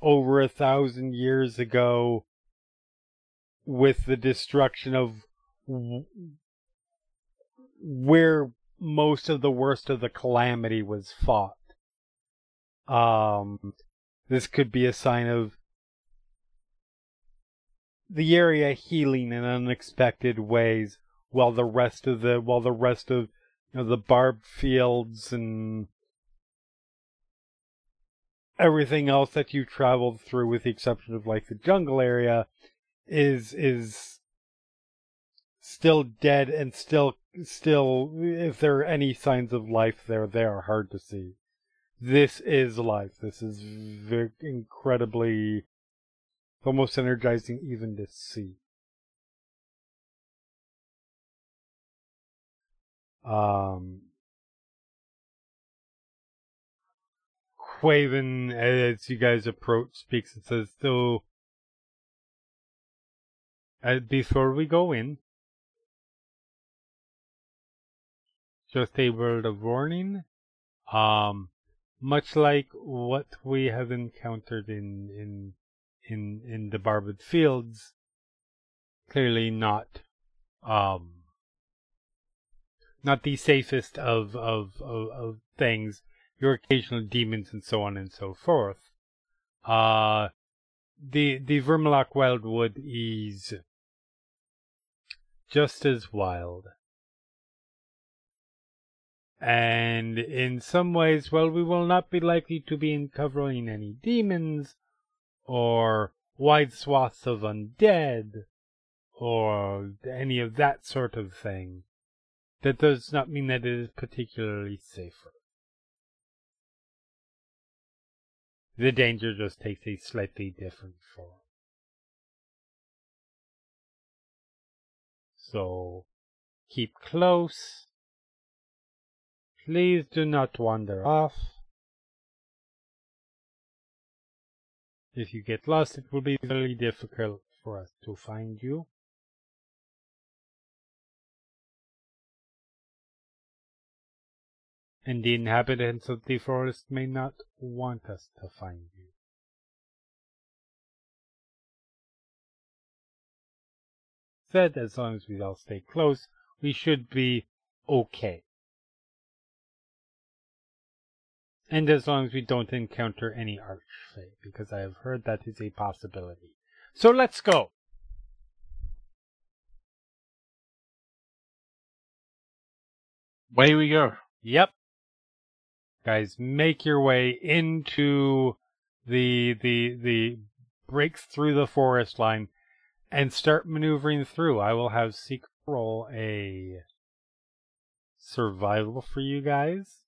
over a thousand years ago with the destruction of where most of the worst of the calamity was fought. Um, this could be a sign of the area healing in unexpected ways while the rest of the while the rest of you know, the barbed fields and everything else that you traveled through with the exception of like the jungle area is is still dead and still still if there are any signs of life there they are hard to see this is life. This is incredibly, almost energizing even to see. Um, Quaven, as you guys approach, speaks and says, "So, uh, before we go in, just a word of warning. Um, much like what we have encountered in in in in the Barbed Fields, clearly not um not the safest of of of, of things. Your occasional demons and so on and so forth. Uh the the Vermaloc Wildwood is just as wild. And in some ways, well, we will not be likely to be uncovering any demons, or wide swaths of undead, or any of that sort of thing. That does not mean that it is particularly safer. The danger just takes a slightly different form. So, keep close. Please do not wander off. If you get lost, it will be very difficult for us to find you. And the inhabitants of the forest may not want us to find you. Said as long as we all stay close, we should be okay. And as long as we don't encounter any archfey, because I have heard that is a possibility. So let's go! Way we go. Yep. Guys, make your way into the the the breaks through the forest line and start maneuvering through. I will have secret roll a survival for you guys.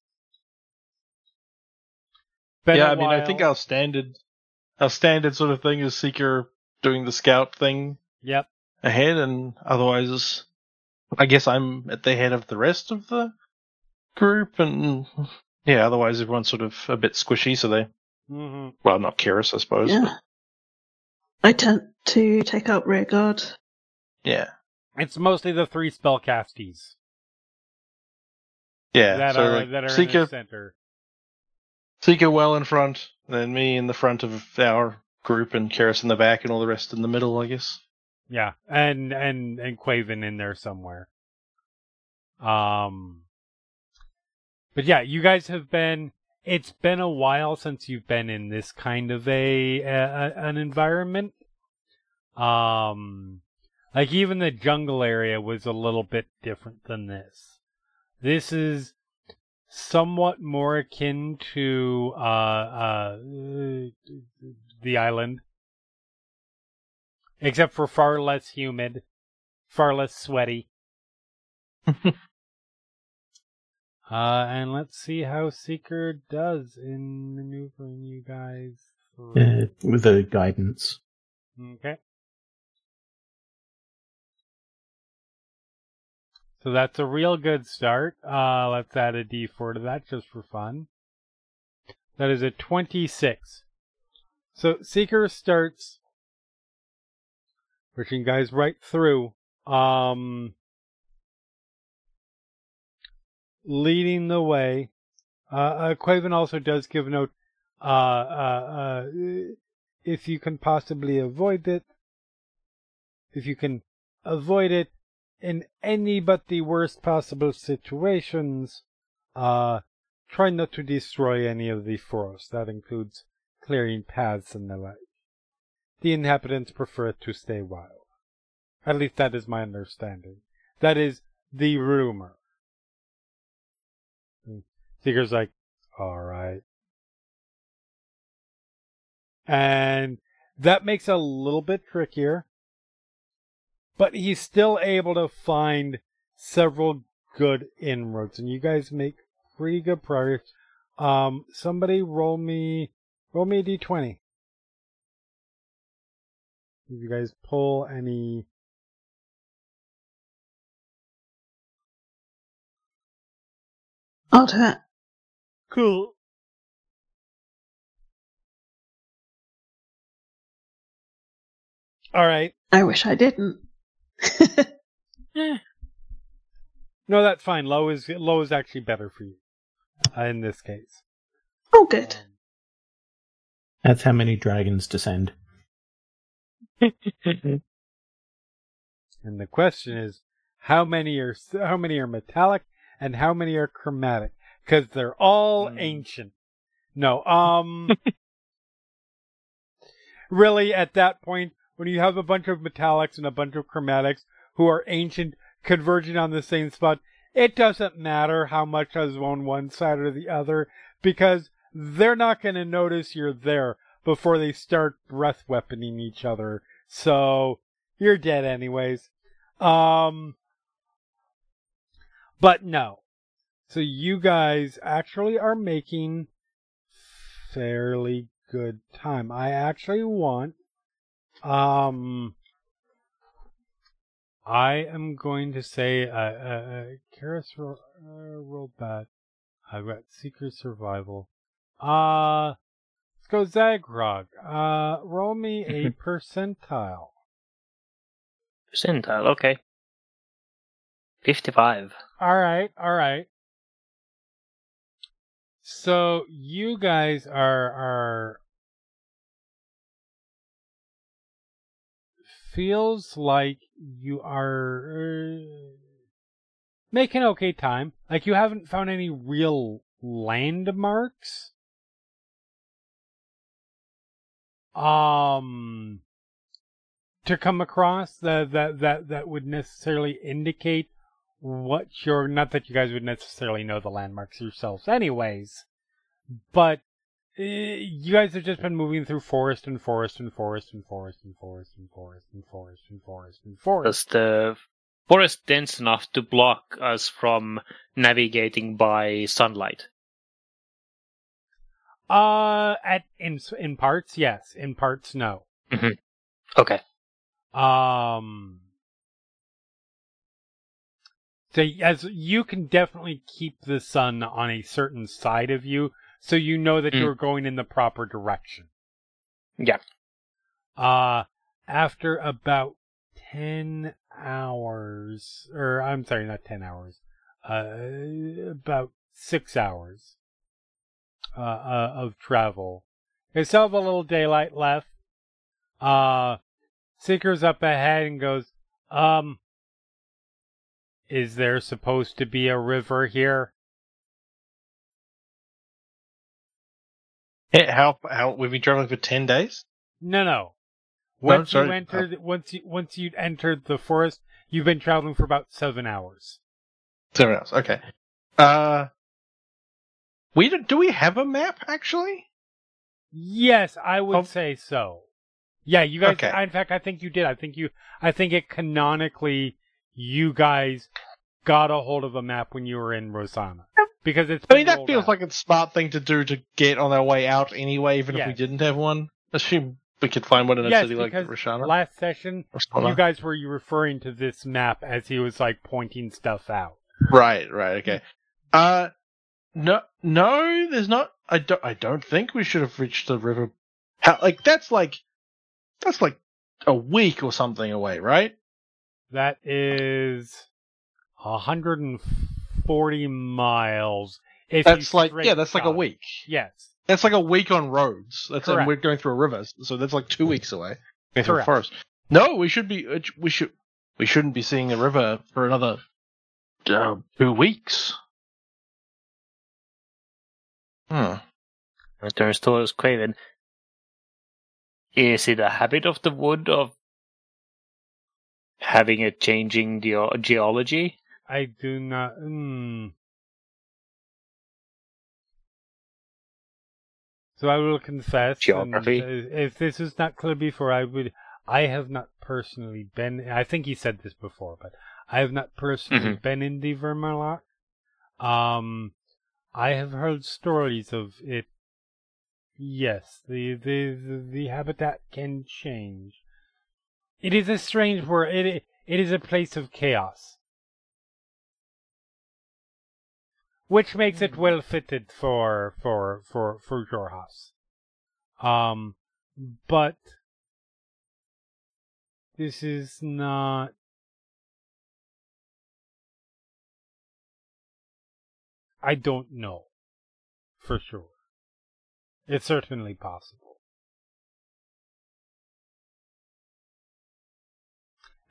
Been yeah, I mean, I think our standard, our standard sort of thing is Seeker doing the scout thing Yep. ahead, and otherwise, I guess I'm at the head of the rest of the group, and yeah, otherwise everyone's sort of a bit squishy, so they, hmm well, not curious, I suppose. Yeah. I tend to take up rear guard. yeah, It's mostly the three spellcasties yeah. that so are like, that are in Seeker, the center. Seeker well in front, then me in the front of our group, and Keres in the back, and all the rest in the middle, I guess. Yeah, and and and Quaven in there somewhere. Um, but yeah, you guys have been. It's been a while since you've been in this kind of a, a an environment. Um, like even the jungle area was a little bit different than this. This is somewhat more akin to uh uh the island except for far less humid, far less sweaty. uh, and let's see how Seeker does in maneuvering you guys through. Uh, with the guidance. Okay. So that's a real good start. Uh, let's add a d4 to that just for fun. That is a 26. So Seeker starts pushing guys right through. Um, leading the way. Uh, uh, Quaven also does give a note. Uh, uh, uh, if you can possibly avoid it, if you can avoid it in any but the worst possible situations, uh, try not to destroy any of the forest. That includes clearing paths and the like. The inhabitants prefer to stay wild. At least that is my understanding. That is the rumor. And Seeker's like, alright. And that makes it a little bit trickier. But he's still able to find several good inroads. And you guys make pretty good progress. Um, somebody roll me, roll me a d20. Did you guys pull any? I'll do it. Cool. All right. I wish I didn't. No, that's fine. Low is low is actually better for you uh, in this case. oh, good. That's how many dragons descend. And the question is, how many are how many are metallic and how many are chromatic? Because they're all Hmm. ancient. No, um, really, at that point, when you have a bunch of metallics and a bunch of chromatics who are ancient converging on the same spot, it doesn't matter how much is on one side or the other because they're not going to notice you're there before they start breath weaponing each other. So you're dead anyways. Um, but no. So you guys actually are making fairly good time. I actually want, um, I am going to say, uh, uh, uh Keres ro- uh, rolled bad. I've got Seeker Survival. Uh, let's go Zaghrog. Uh, roll me a percentile. Percentile, okay. 55. All right, all right. So you guys are are feels like you are uh, making okay time. Like you haven't found any real landmarks. Um to come across that that that that would necessarily indicate what you're not that you guys would necessarily know the landmarks yourselves anyways but you guys have just been moving through forest and forest and forest and forest and forest and forest and forest and forest and forest Does the forest dense enough to block us from navigating by sunlight? uh at in in parts yes in parts no Okay. Um. So as you can definitely keep the sun on a certain side of you, so you know that Mm. you're going in the proper direction. Yeah. Uh, after about ten hours, or I'm sorry, not ten hours, uh, about six hours, uh, uh of travel. You still have a little daylight left. Uh, Seeker's up ahead and goes, um, is there supposed to be a river here? How how we've been traveling for ten days? No, no. Once sorry. you entered, once you once you entered the forest, you've been traveling for about seven hours. Seven hours. Okay. Uh, we do, do we have a map actually? Yes, I would Oh. say so. Yeah, you guys. Okay. In fact, I think you did. I think you. I think it canonically, you guys got a hold of a map when you were in Rosohna because it's. I mean, that feels out. like a smart thing to do to get on our way out anyway, even if we didn't have one. Assume we could find one in a yes, city like Rosohna. last session you guys were you referring to this map as he was like pointing stuff out. Right, right, okay. Uh, no, no, there's not. I don't. I don't think we should have reached the river. How? Like that's like that's like a week or something away, right? That is 140 miles. If That's like yeah, that's like a shot. week. Yes. That's like a week on roads. That's and Correct. we're going through a river, so that's like two weeks away. Going through a forest. No, we should be. uh, We should. We shouldn't be seeing the river for another uh, two weeks. Hmm. Returns towards Craven. Is it a habit of the wood of having a changing geo- geology? I do not. Mm. So I will confess. Geography. if this is not clear before, I would. I have not personally been. I think he said this before, but I have not personally Mhm. been in the Vermaloc. Um, I have heard stories of it. Yes, the the the, the habitat can change. It is a strange world. It it is a place of chaos, which makes it well fitted for for for for your house. Um, but this is not I don't know for sure. It's certainly possible.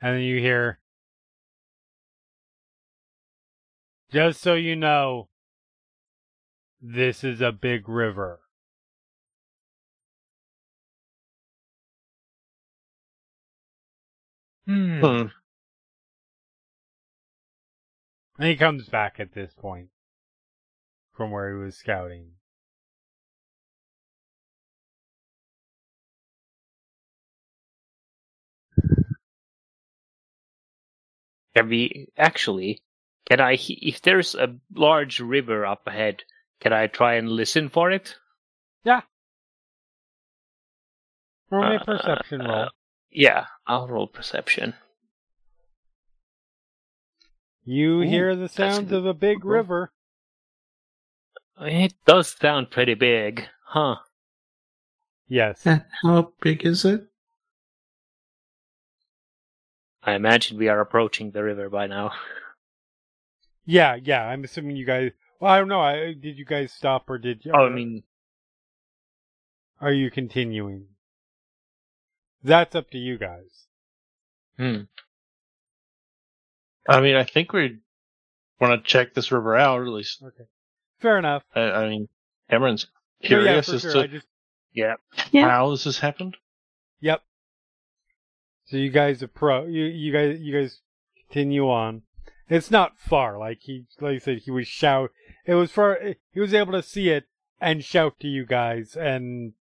And then you hear, just so you know, this is a big river. Hmm. Hmm. And he comes back at this point from where he was scouting. Can we actually? Can I? If there's a large river up ahead, can I try and listen for it? Yeah. Roll me a Uh, perception roll. Yeah, I'll roll perception. You ooh, hear the that's sounds of a big roll. river. It does sound pretty big, huh? Yes. Uh, How big is it? I imagine we are approaching the river by now. Yeah, yeah. I'm assuming you guys. Well, I don't know. I, did you guys stop or did you? Oh, I mean, Are you continuing? That's up to you guys. hmm. I mean, I think we want to check this river out, or at least. Okay. Fair enough. I, I mean, Kamron's curious yeah, for as sure. to just. yeah. Yeah. how this has happened. Yep. So you guys appro. You you guys you guys continue on. It's not far. Like he like I said, he was shout. It was for He was able to see it and shout to you guys, and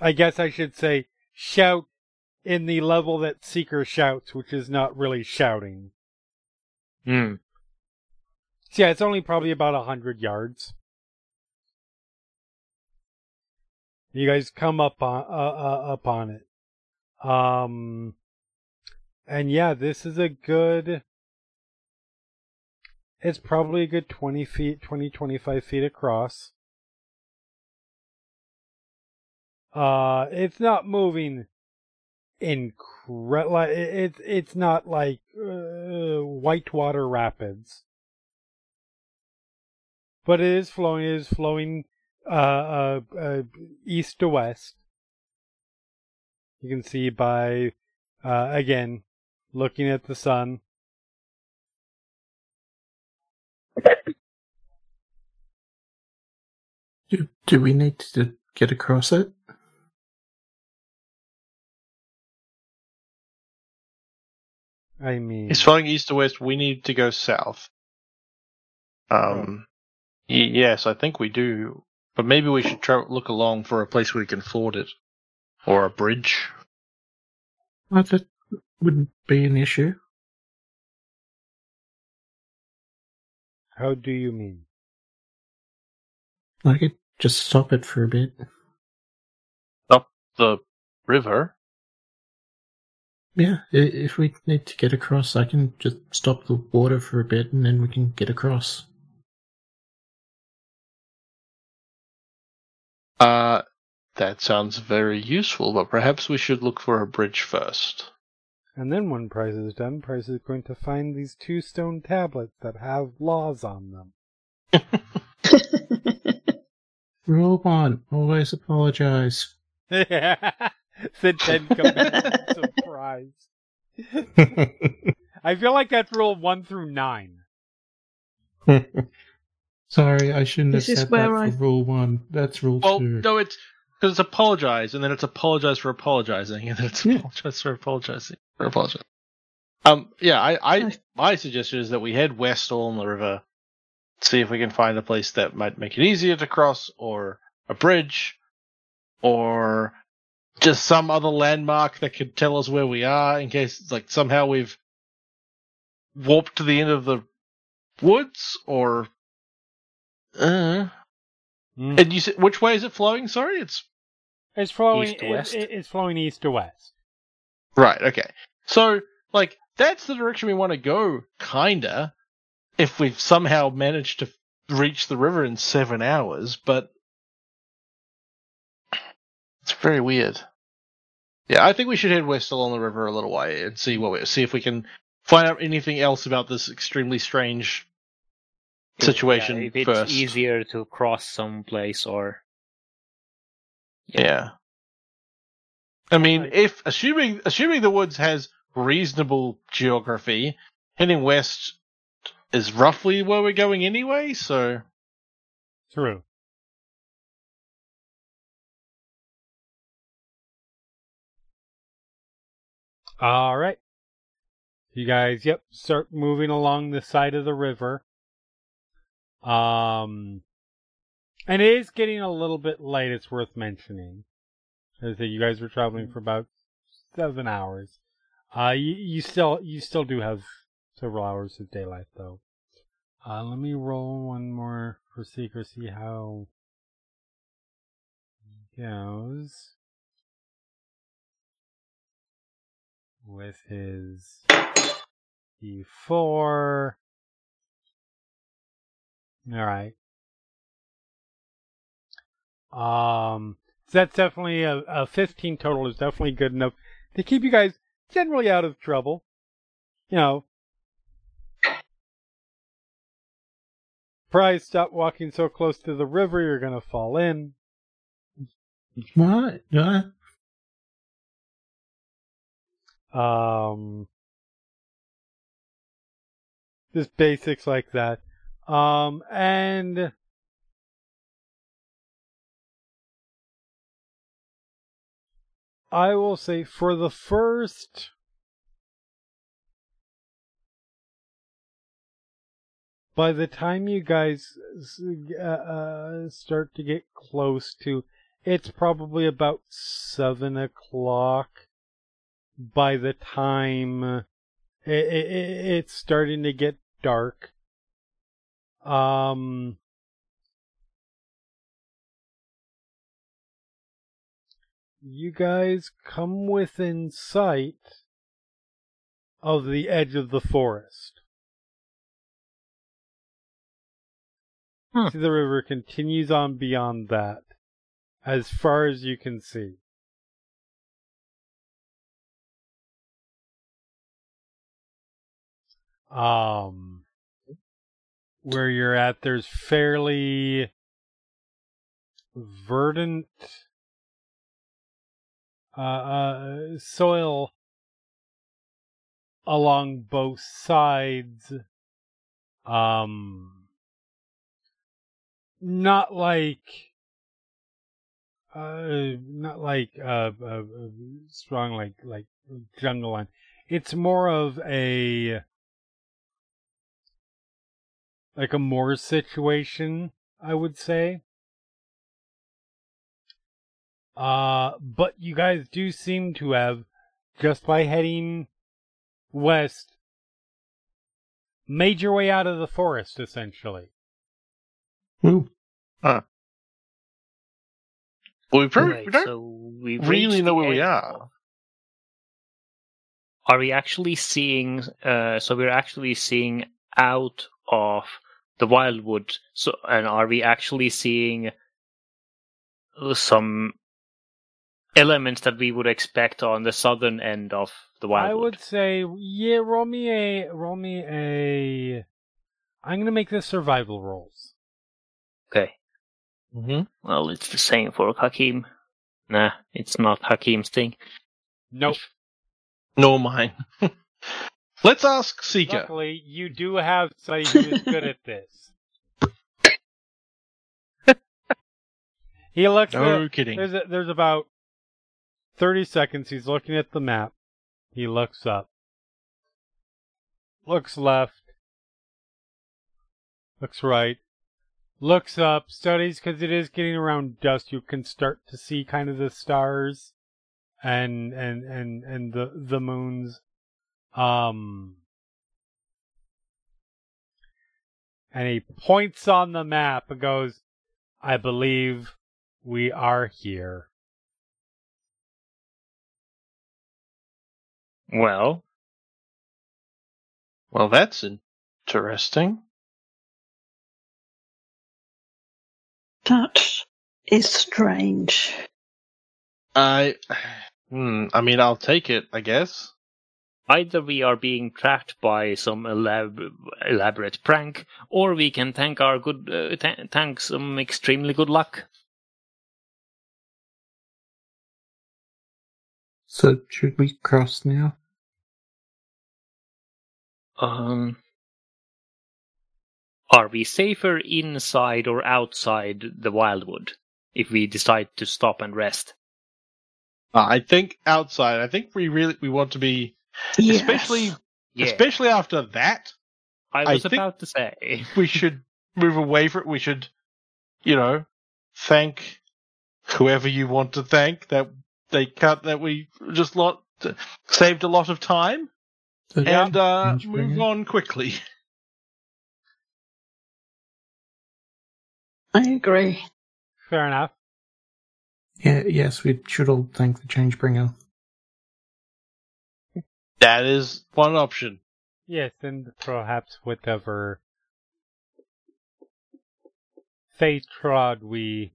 I guess I should say shout in the level that Seeker shouts, which is not really shouting. Hmm. So yeah, it's only probably about a hundred yards. You guys come up on uh, uh, up on it, um, and yeah, this is a good. It's probably a good twenty feet, 20, 25 feet across. Uh, it's not moving incredible. It's it's not like uh, whitewater rapids but it is flowing. It is flowing uh, uh, uh, east to west. You can see by uh, again looking at the sun. Do, do we need to get across it? I mean, It's flowing east to west. We need to go south. Um, y- yes, I think we do. But maybe we should try look along for a place where we can ford it, or a bridge. Oh, that wouldn't be an issue. how do you mean? I could just stop it for a bit. Stop the river. Yeah, if we need to get across, I can just stop the water for a bit and then we can get across. Uh, that sounds very useful, but perhaps we should look for a bridge first. And then when Prize is done, Prize is going to find these two stone tablets that have laws on them. Rule one, always apologize. Said then come back surprise. I feel like that's rule one through nine. Sorry, I shouldn't This have said that where for rule one. That's rule Well, two. no, it's because it's apologize, and then it's apologize for apologizing, and then it's Yeah. apologize for apologizing for apologizing. Um, yeah, I, I, my suggestion is that we head west along the river, see if we can find a place that might make it easier to cross, or a bridge, or just some other landmark that could tell us where we are in case, like, somehow we've warped to the end of the woods, or Uh, Mm. and you said which way is it flowing? Sorry, it's It's flowing East to west. it- it's flowing east to west. right. Okay, so like that's the direction we want to go, kinda. If we've somehow managed to reach the river in seven hours, but it's very weird. Yeah, I think we should head west along the river a little way and see what we see if we can find out anything else about this extremely strange situation Yeah, if it's first. easier to cross someplace or Yeah. I mean, if assuming assuming the woods has reasonable geography, heading west is roughly where we're going anyway. So True. All right. You guys, yep, start moving along the side of the river. Um, and it is getting a little bit late. It's worth mentioning. As I said, you guys were traveling for about seven hours. Uh, you, you still you still do have several hours of daylight though. Uh, let me roll one more for Seeker, see how goes with his D4. Alright. Um, so that's definitely a, a 15 total is definitely good enough to keep you guys generally out of trouble. You know, Prize, stop walking so close to the river, you're gonna fall in. What? What? Um, just basics like that. Um, and I will say for the first by the time you guys uh, uh, start to get close to it's probably about seven o'clock by the time it, it, it's starting to get dark. Um, you guys come within sight of the edge of the forest. Hmm. See, the river continues on beyond that, as far as you can see. Um, where you're at, there's fairly verdant uh, uh, soil along both sides. Um, not like, uh, not like uh, uh, uh, strong like like jungle land. It's more of a like a more situation, I would say. Uh, but you guys do seem to have, just by heading west, made your way out of the forest, essentially. Ooh. well, we, probably, Right, we don't so we really know where we are. of- Are we actually seeing? Uh, so we're actually seeing out of the wildwood. So, and are we actually seeing some elements that we would expect on the southern end of the wildwood? I would say, yeah, roll me a, roll me a. I'm gonna make this survival rolls. Okay. Mm-hmm. Well, it's the same for Hakim. Nah, it's not Hakim's thing. Nope. Nor mine. Let's ask Seeker. Luckily, you do have somebody who is good at this. he looks at, No kidding. There's a, there's about thirty seconds. He's looking at the map. He looks up, looks left, looks right, looks up, studies because it is getting around dusk. You can start to see kind of the stars and and and and the the moons. Um. And he points on the map and goes, I believe we are here. Well, Well, that's interesting. That is strange. I, hmm, I mean, I'll take it, I guess. either we are being tracked by some elab- elaborate prank, or we can thank our good, uh, th- thank some extremely good luck. So should we cross now? Um, are we safer inside or outside the wildwood if we decide to stop and rest? Uh, I think outside. I think we really we want to be, Yes. especially Yeah, especially after that. I I was think- about to say. We should move away from. It. We should, you know, thank whoever you want to thank that they cut that we just lot saved a lot of time So- and uh, move on quickly. I agree. Fair enough. Yeah, yes, we should all thank the Changebringer. That is one option. Yes, and perhaps whatever fate trod we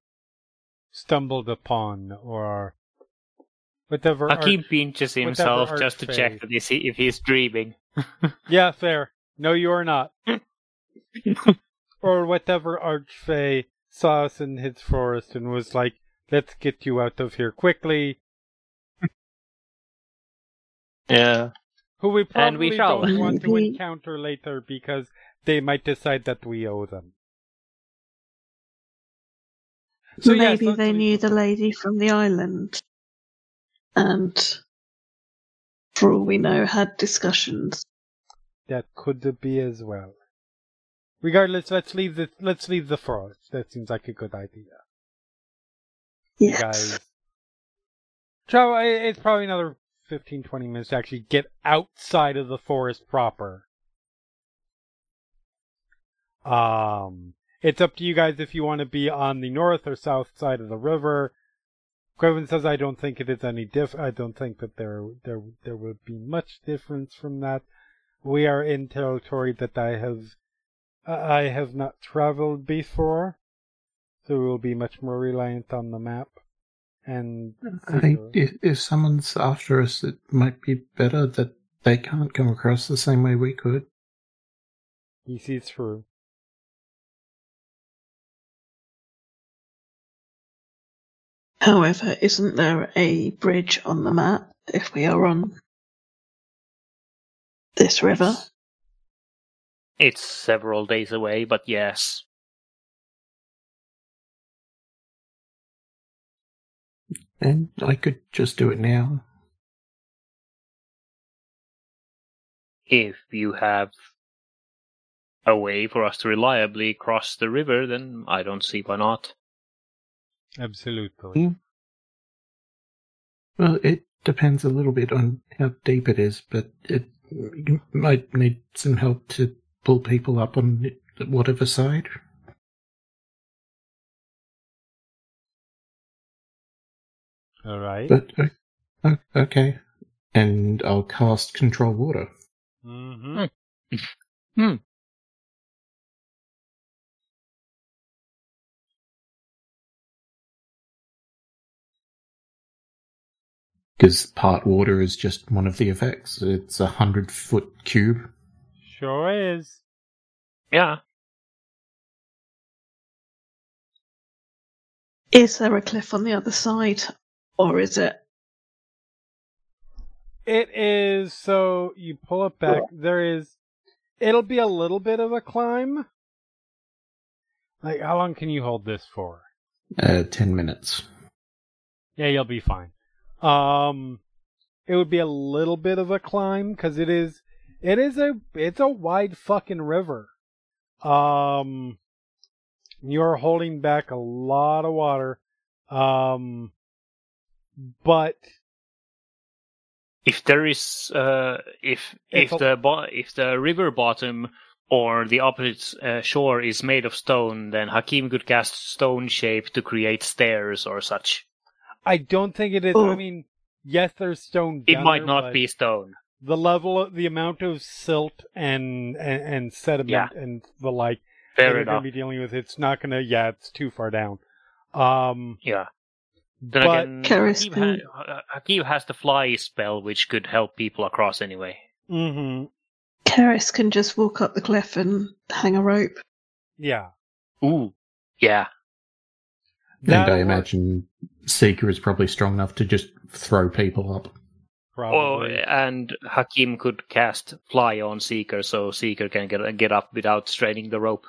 stumbled upon, or whatever. Hakim arch- pinches himself just to archfey. check that he's, if he's dreaming. Yeah, fair. No, you are not. or whatever archfey saw us in his forest and was like, "Let's get you out of here quickly." Yeah. Who we probably And we shall. don't want to encounter later because they might decide that we owe them. So Maybe let's they leave- knew the lady from the island and, for all we know, had discussions. That could be as well. Regardless, let's leave the let's leave the forest. That seems like a good idea, Yes. guys. So it's probably another 15, 20 minutes to actually get outside of the forest proper. Um, it's up to you guys if you want to be on the north or south side of the river. Quevin says, "I don't think it is any diff. I don't think that there there there would be much difference from that. We are in territory that I have I have not traveled before, so we'll be much more reliant on the map. And I think if, if someone's after us, it might be better that they can't come across the same way we could. he sees through. However, isn't there a bridge on the map if we are on this river? It's several days away, but yes. And I could just do it now. If you have a way for us to reliably cross the river, then I don't see why not. Absolutely. Mm. Well, it depends a little bit on how deep it is, but it you might need some help to pull people up on whatever side. All right. But uh, o- okay, and I'll cast control water. Mm-hmm. Hmm. Because part water is just one of the effects. It's a hundred foot cube. Sure is. Yeah. Is there a cliff on the other side? Or is it? It is so you pull it back. There is. It'll be a little bit of a climb. Like how long can you hold this for? Uh, ten minutes. Yeah, you'll be fine. Um, it would be a little bit of a climb because it is, it is a, it's a wide fucking river. Um, you're holding back a lot of water. Um, but If there is, uh, if If if a- the bo- if the river bottom or the opposite uh, shore is made of stone, then Hakim could cast stone shape to create stairs or such. I don't think it is. Oh. I mean, yes, there's stone. It down might there, not but be stone. The level, the amount of silt and and, and sediment Yeah. and the like that Fair you're going to be dealing with. It's not going to. Yeah, it's too far down. Um, Yeah. Then But- again, Keres Hakim, can- ha- Hakim has the fly spell, which could help people across anyway. hmm Keres can just walk up the cliff and hang a rope. Yeah. Ooh, yeah. and I imagine Seeker is probably strong enough to just throw people up. Oh, Probably. and Hakim could cast fly on Seeker, so Seeker can get get up without straining the rope.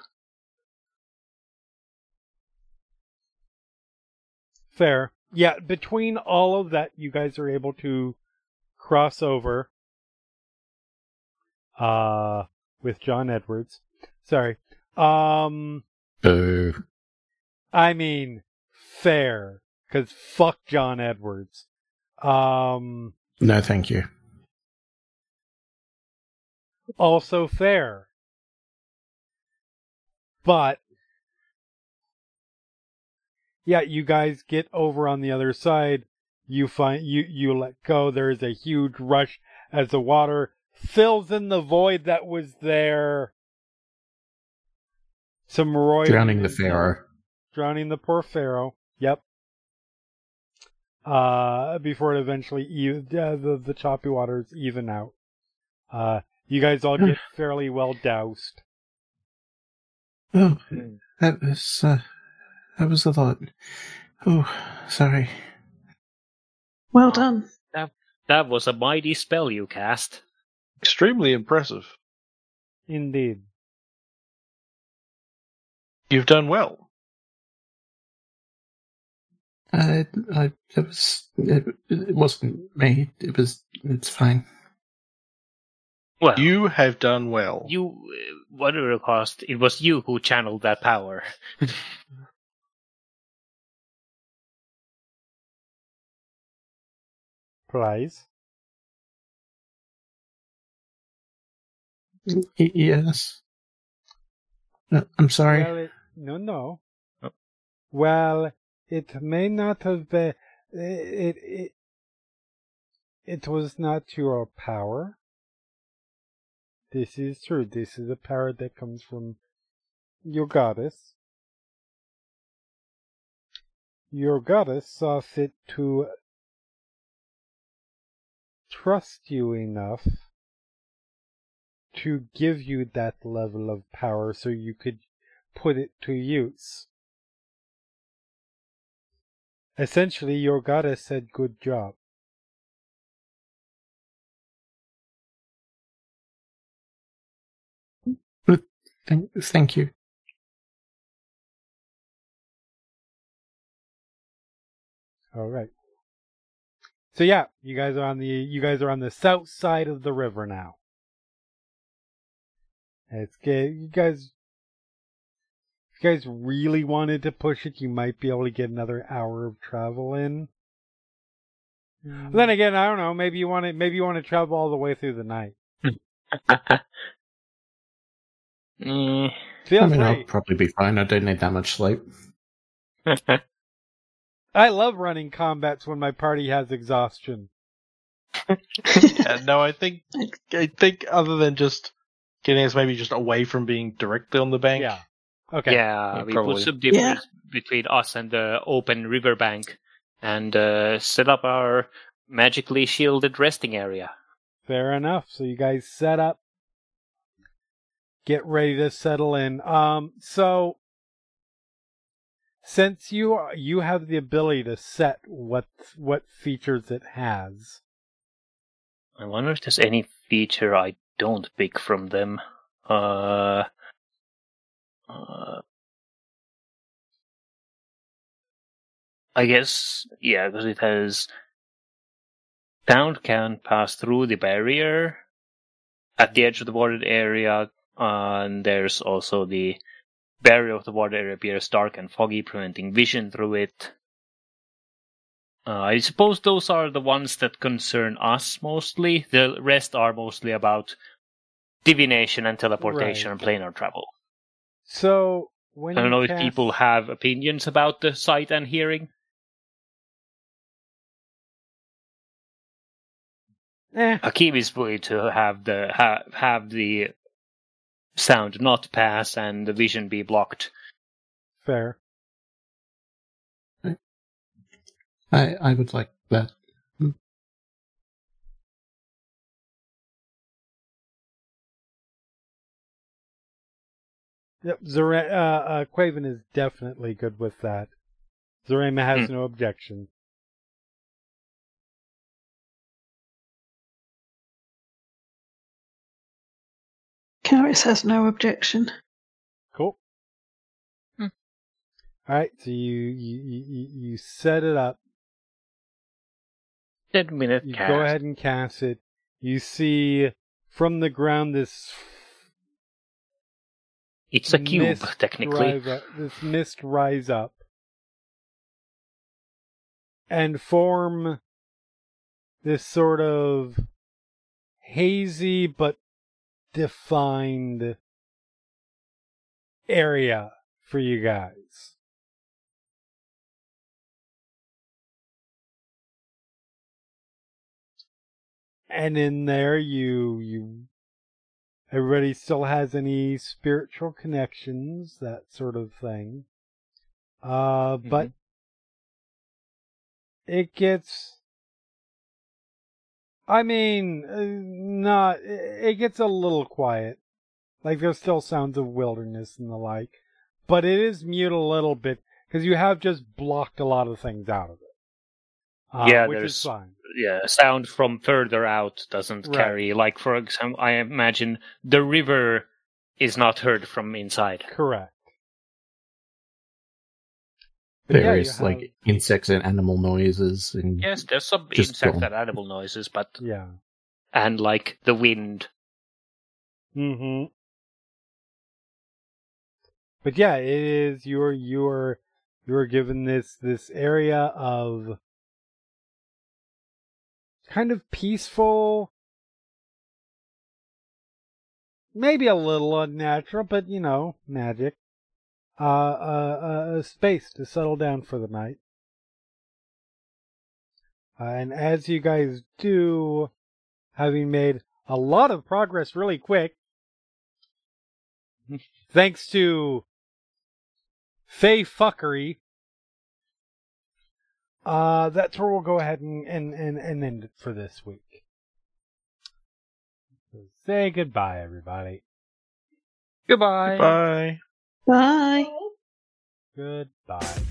Fair. Yeah, between all of that, you guys are able to cross over uh with John Edwards. Sorry. Um Boo. I mean fair cuz fuck John Edwards. Um No, thank you. also fair. But yeah, you guys get over on the other side. You find you you let go. There is a huge rush as the water fills in the void that was there. Some royal Drowning the Pharaoh. drowning the poor pharaoh. Yep. Uh, before it eventually e- uh, the the choppy waters even out. Uh, you guys all get fairly well doused. Oh, that was uh, that was a lot. Oh, sorry. Well done. That was a mighty spell you cast. Extremely impressive. Indeed. You've done well. I, I, it was, it, it wasn't me. It was, it's fine. Well, You have done well. you, uh, whatever it cost, it was you who channeled that power. Prize. Y- yes. Uh, I'm sorry. Well, it, no, no. Oh. Well, it may not have been. It, it, it was not your power. This is true. This is a power that comes from your goddess. Your goddess saw fit to trust you enough to give you that level of power so you could put it to use. Essentially, your goddess said, Good job. Thank, thank you. All right. So yeah, you guys are on the you guys are on the south side of the river now. It's good. You guys, if you guys really wanted to push it, you might be able to get another hour of travel in. Then again, I don't know. Maybe you want to maybe you want to travel all the way through the night. Mm. Feel I mean, I'll probably be fine. I don't need that much sleep. I love running combats when my party has exhaustion. Yeah, no, I think I think other than just getting us maybe just away from being directly on the bank. Yeah. Okay. Yeah, Yeah, we probably. put some difference between us and the open riverbank and uh, set up our magically shielded resting area. Fair enough. So you guys set up, get ready to settle in. Um, so since you are, you have the ability to set what what features it has. I wonder if there's any feature I don't pick from them. Uh, uh, I guess, yeah, because it has sound can pass through the barrier at the edge of the watered area, and there's also the barrier of the water area appears dark and foggy, preventing vision through it. Uh, I suppose those are the ones that concern us mostly. The rest are mostly about divination and teleportation Right. and planar travel. So when I don't you know if people have opinions about the sight and hearing. Eh, Hakim is willing to have the ha, have the sound not pass and the vision be blocked. fair. I I would like that. Yep, Zora- uh, uh, Quaven is definitely good with that. Zorema has Hmm. no objection. Keres has no objection. Cool. Hmm. All right, so you, you you you- you set it up. Ten minute You cast. go ahead and cast it. You see from the ground this It's a cube, technically. rise up, this mist rise up and form this sort of hazy but defined area for you guys. And in there you you everybody still has any spiritual connections, that sort of thing. Uh but it gets I mean, uh, not it gets a little quiet. Like there's still sounds of wilderness and the like, but it is mute a little bit because you have just blocked a lot of things out of it. Uh, Yeah, which is there's- fine. yeah, sound from further out doesn't Right. carry. Like for example, I imagine the river is not heard from inside. Correct. But yeah, you Various have- like insects and animal noises and Yes, there's some Just insect gone. and animal noises, but yeah. and like the wind. Mm-hmm. But yeah, it is you're you're you're given this this area of kind of peaceful maybe a little unnatural, but you know, magic. Uh, uh, uh, a space to settle down for the night. Uh, and as you guys do, having made a lot of progress really quick, thanks to Fey fuckery, uh, that's where we'll go ahead and, and, and, and end it for this week. So say goodbye, everybody. Goodbye. Bye. Bye. Goodbye.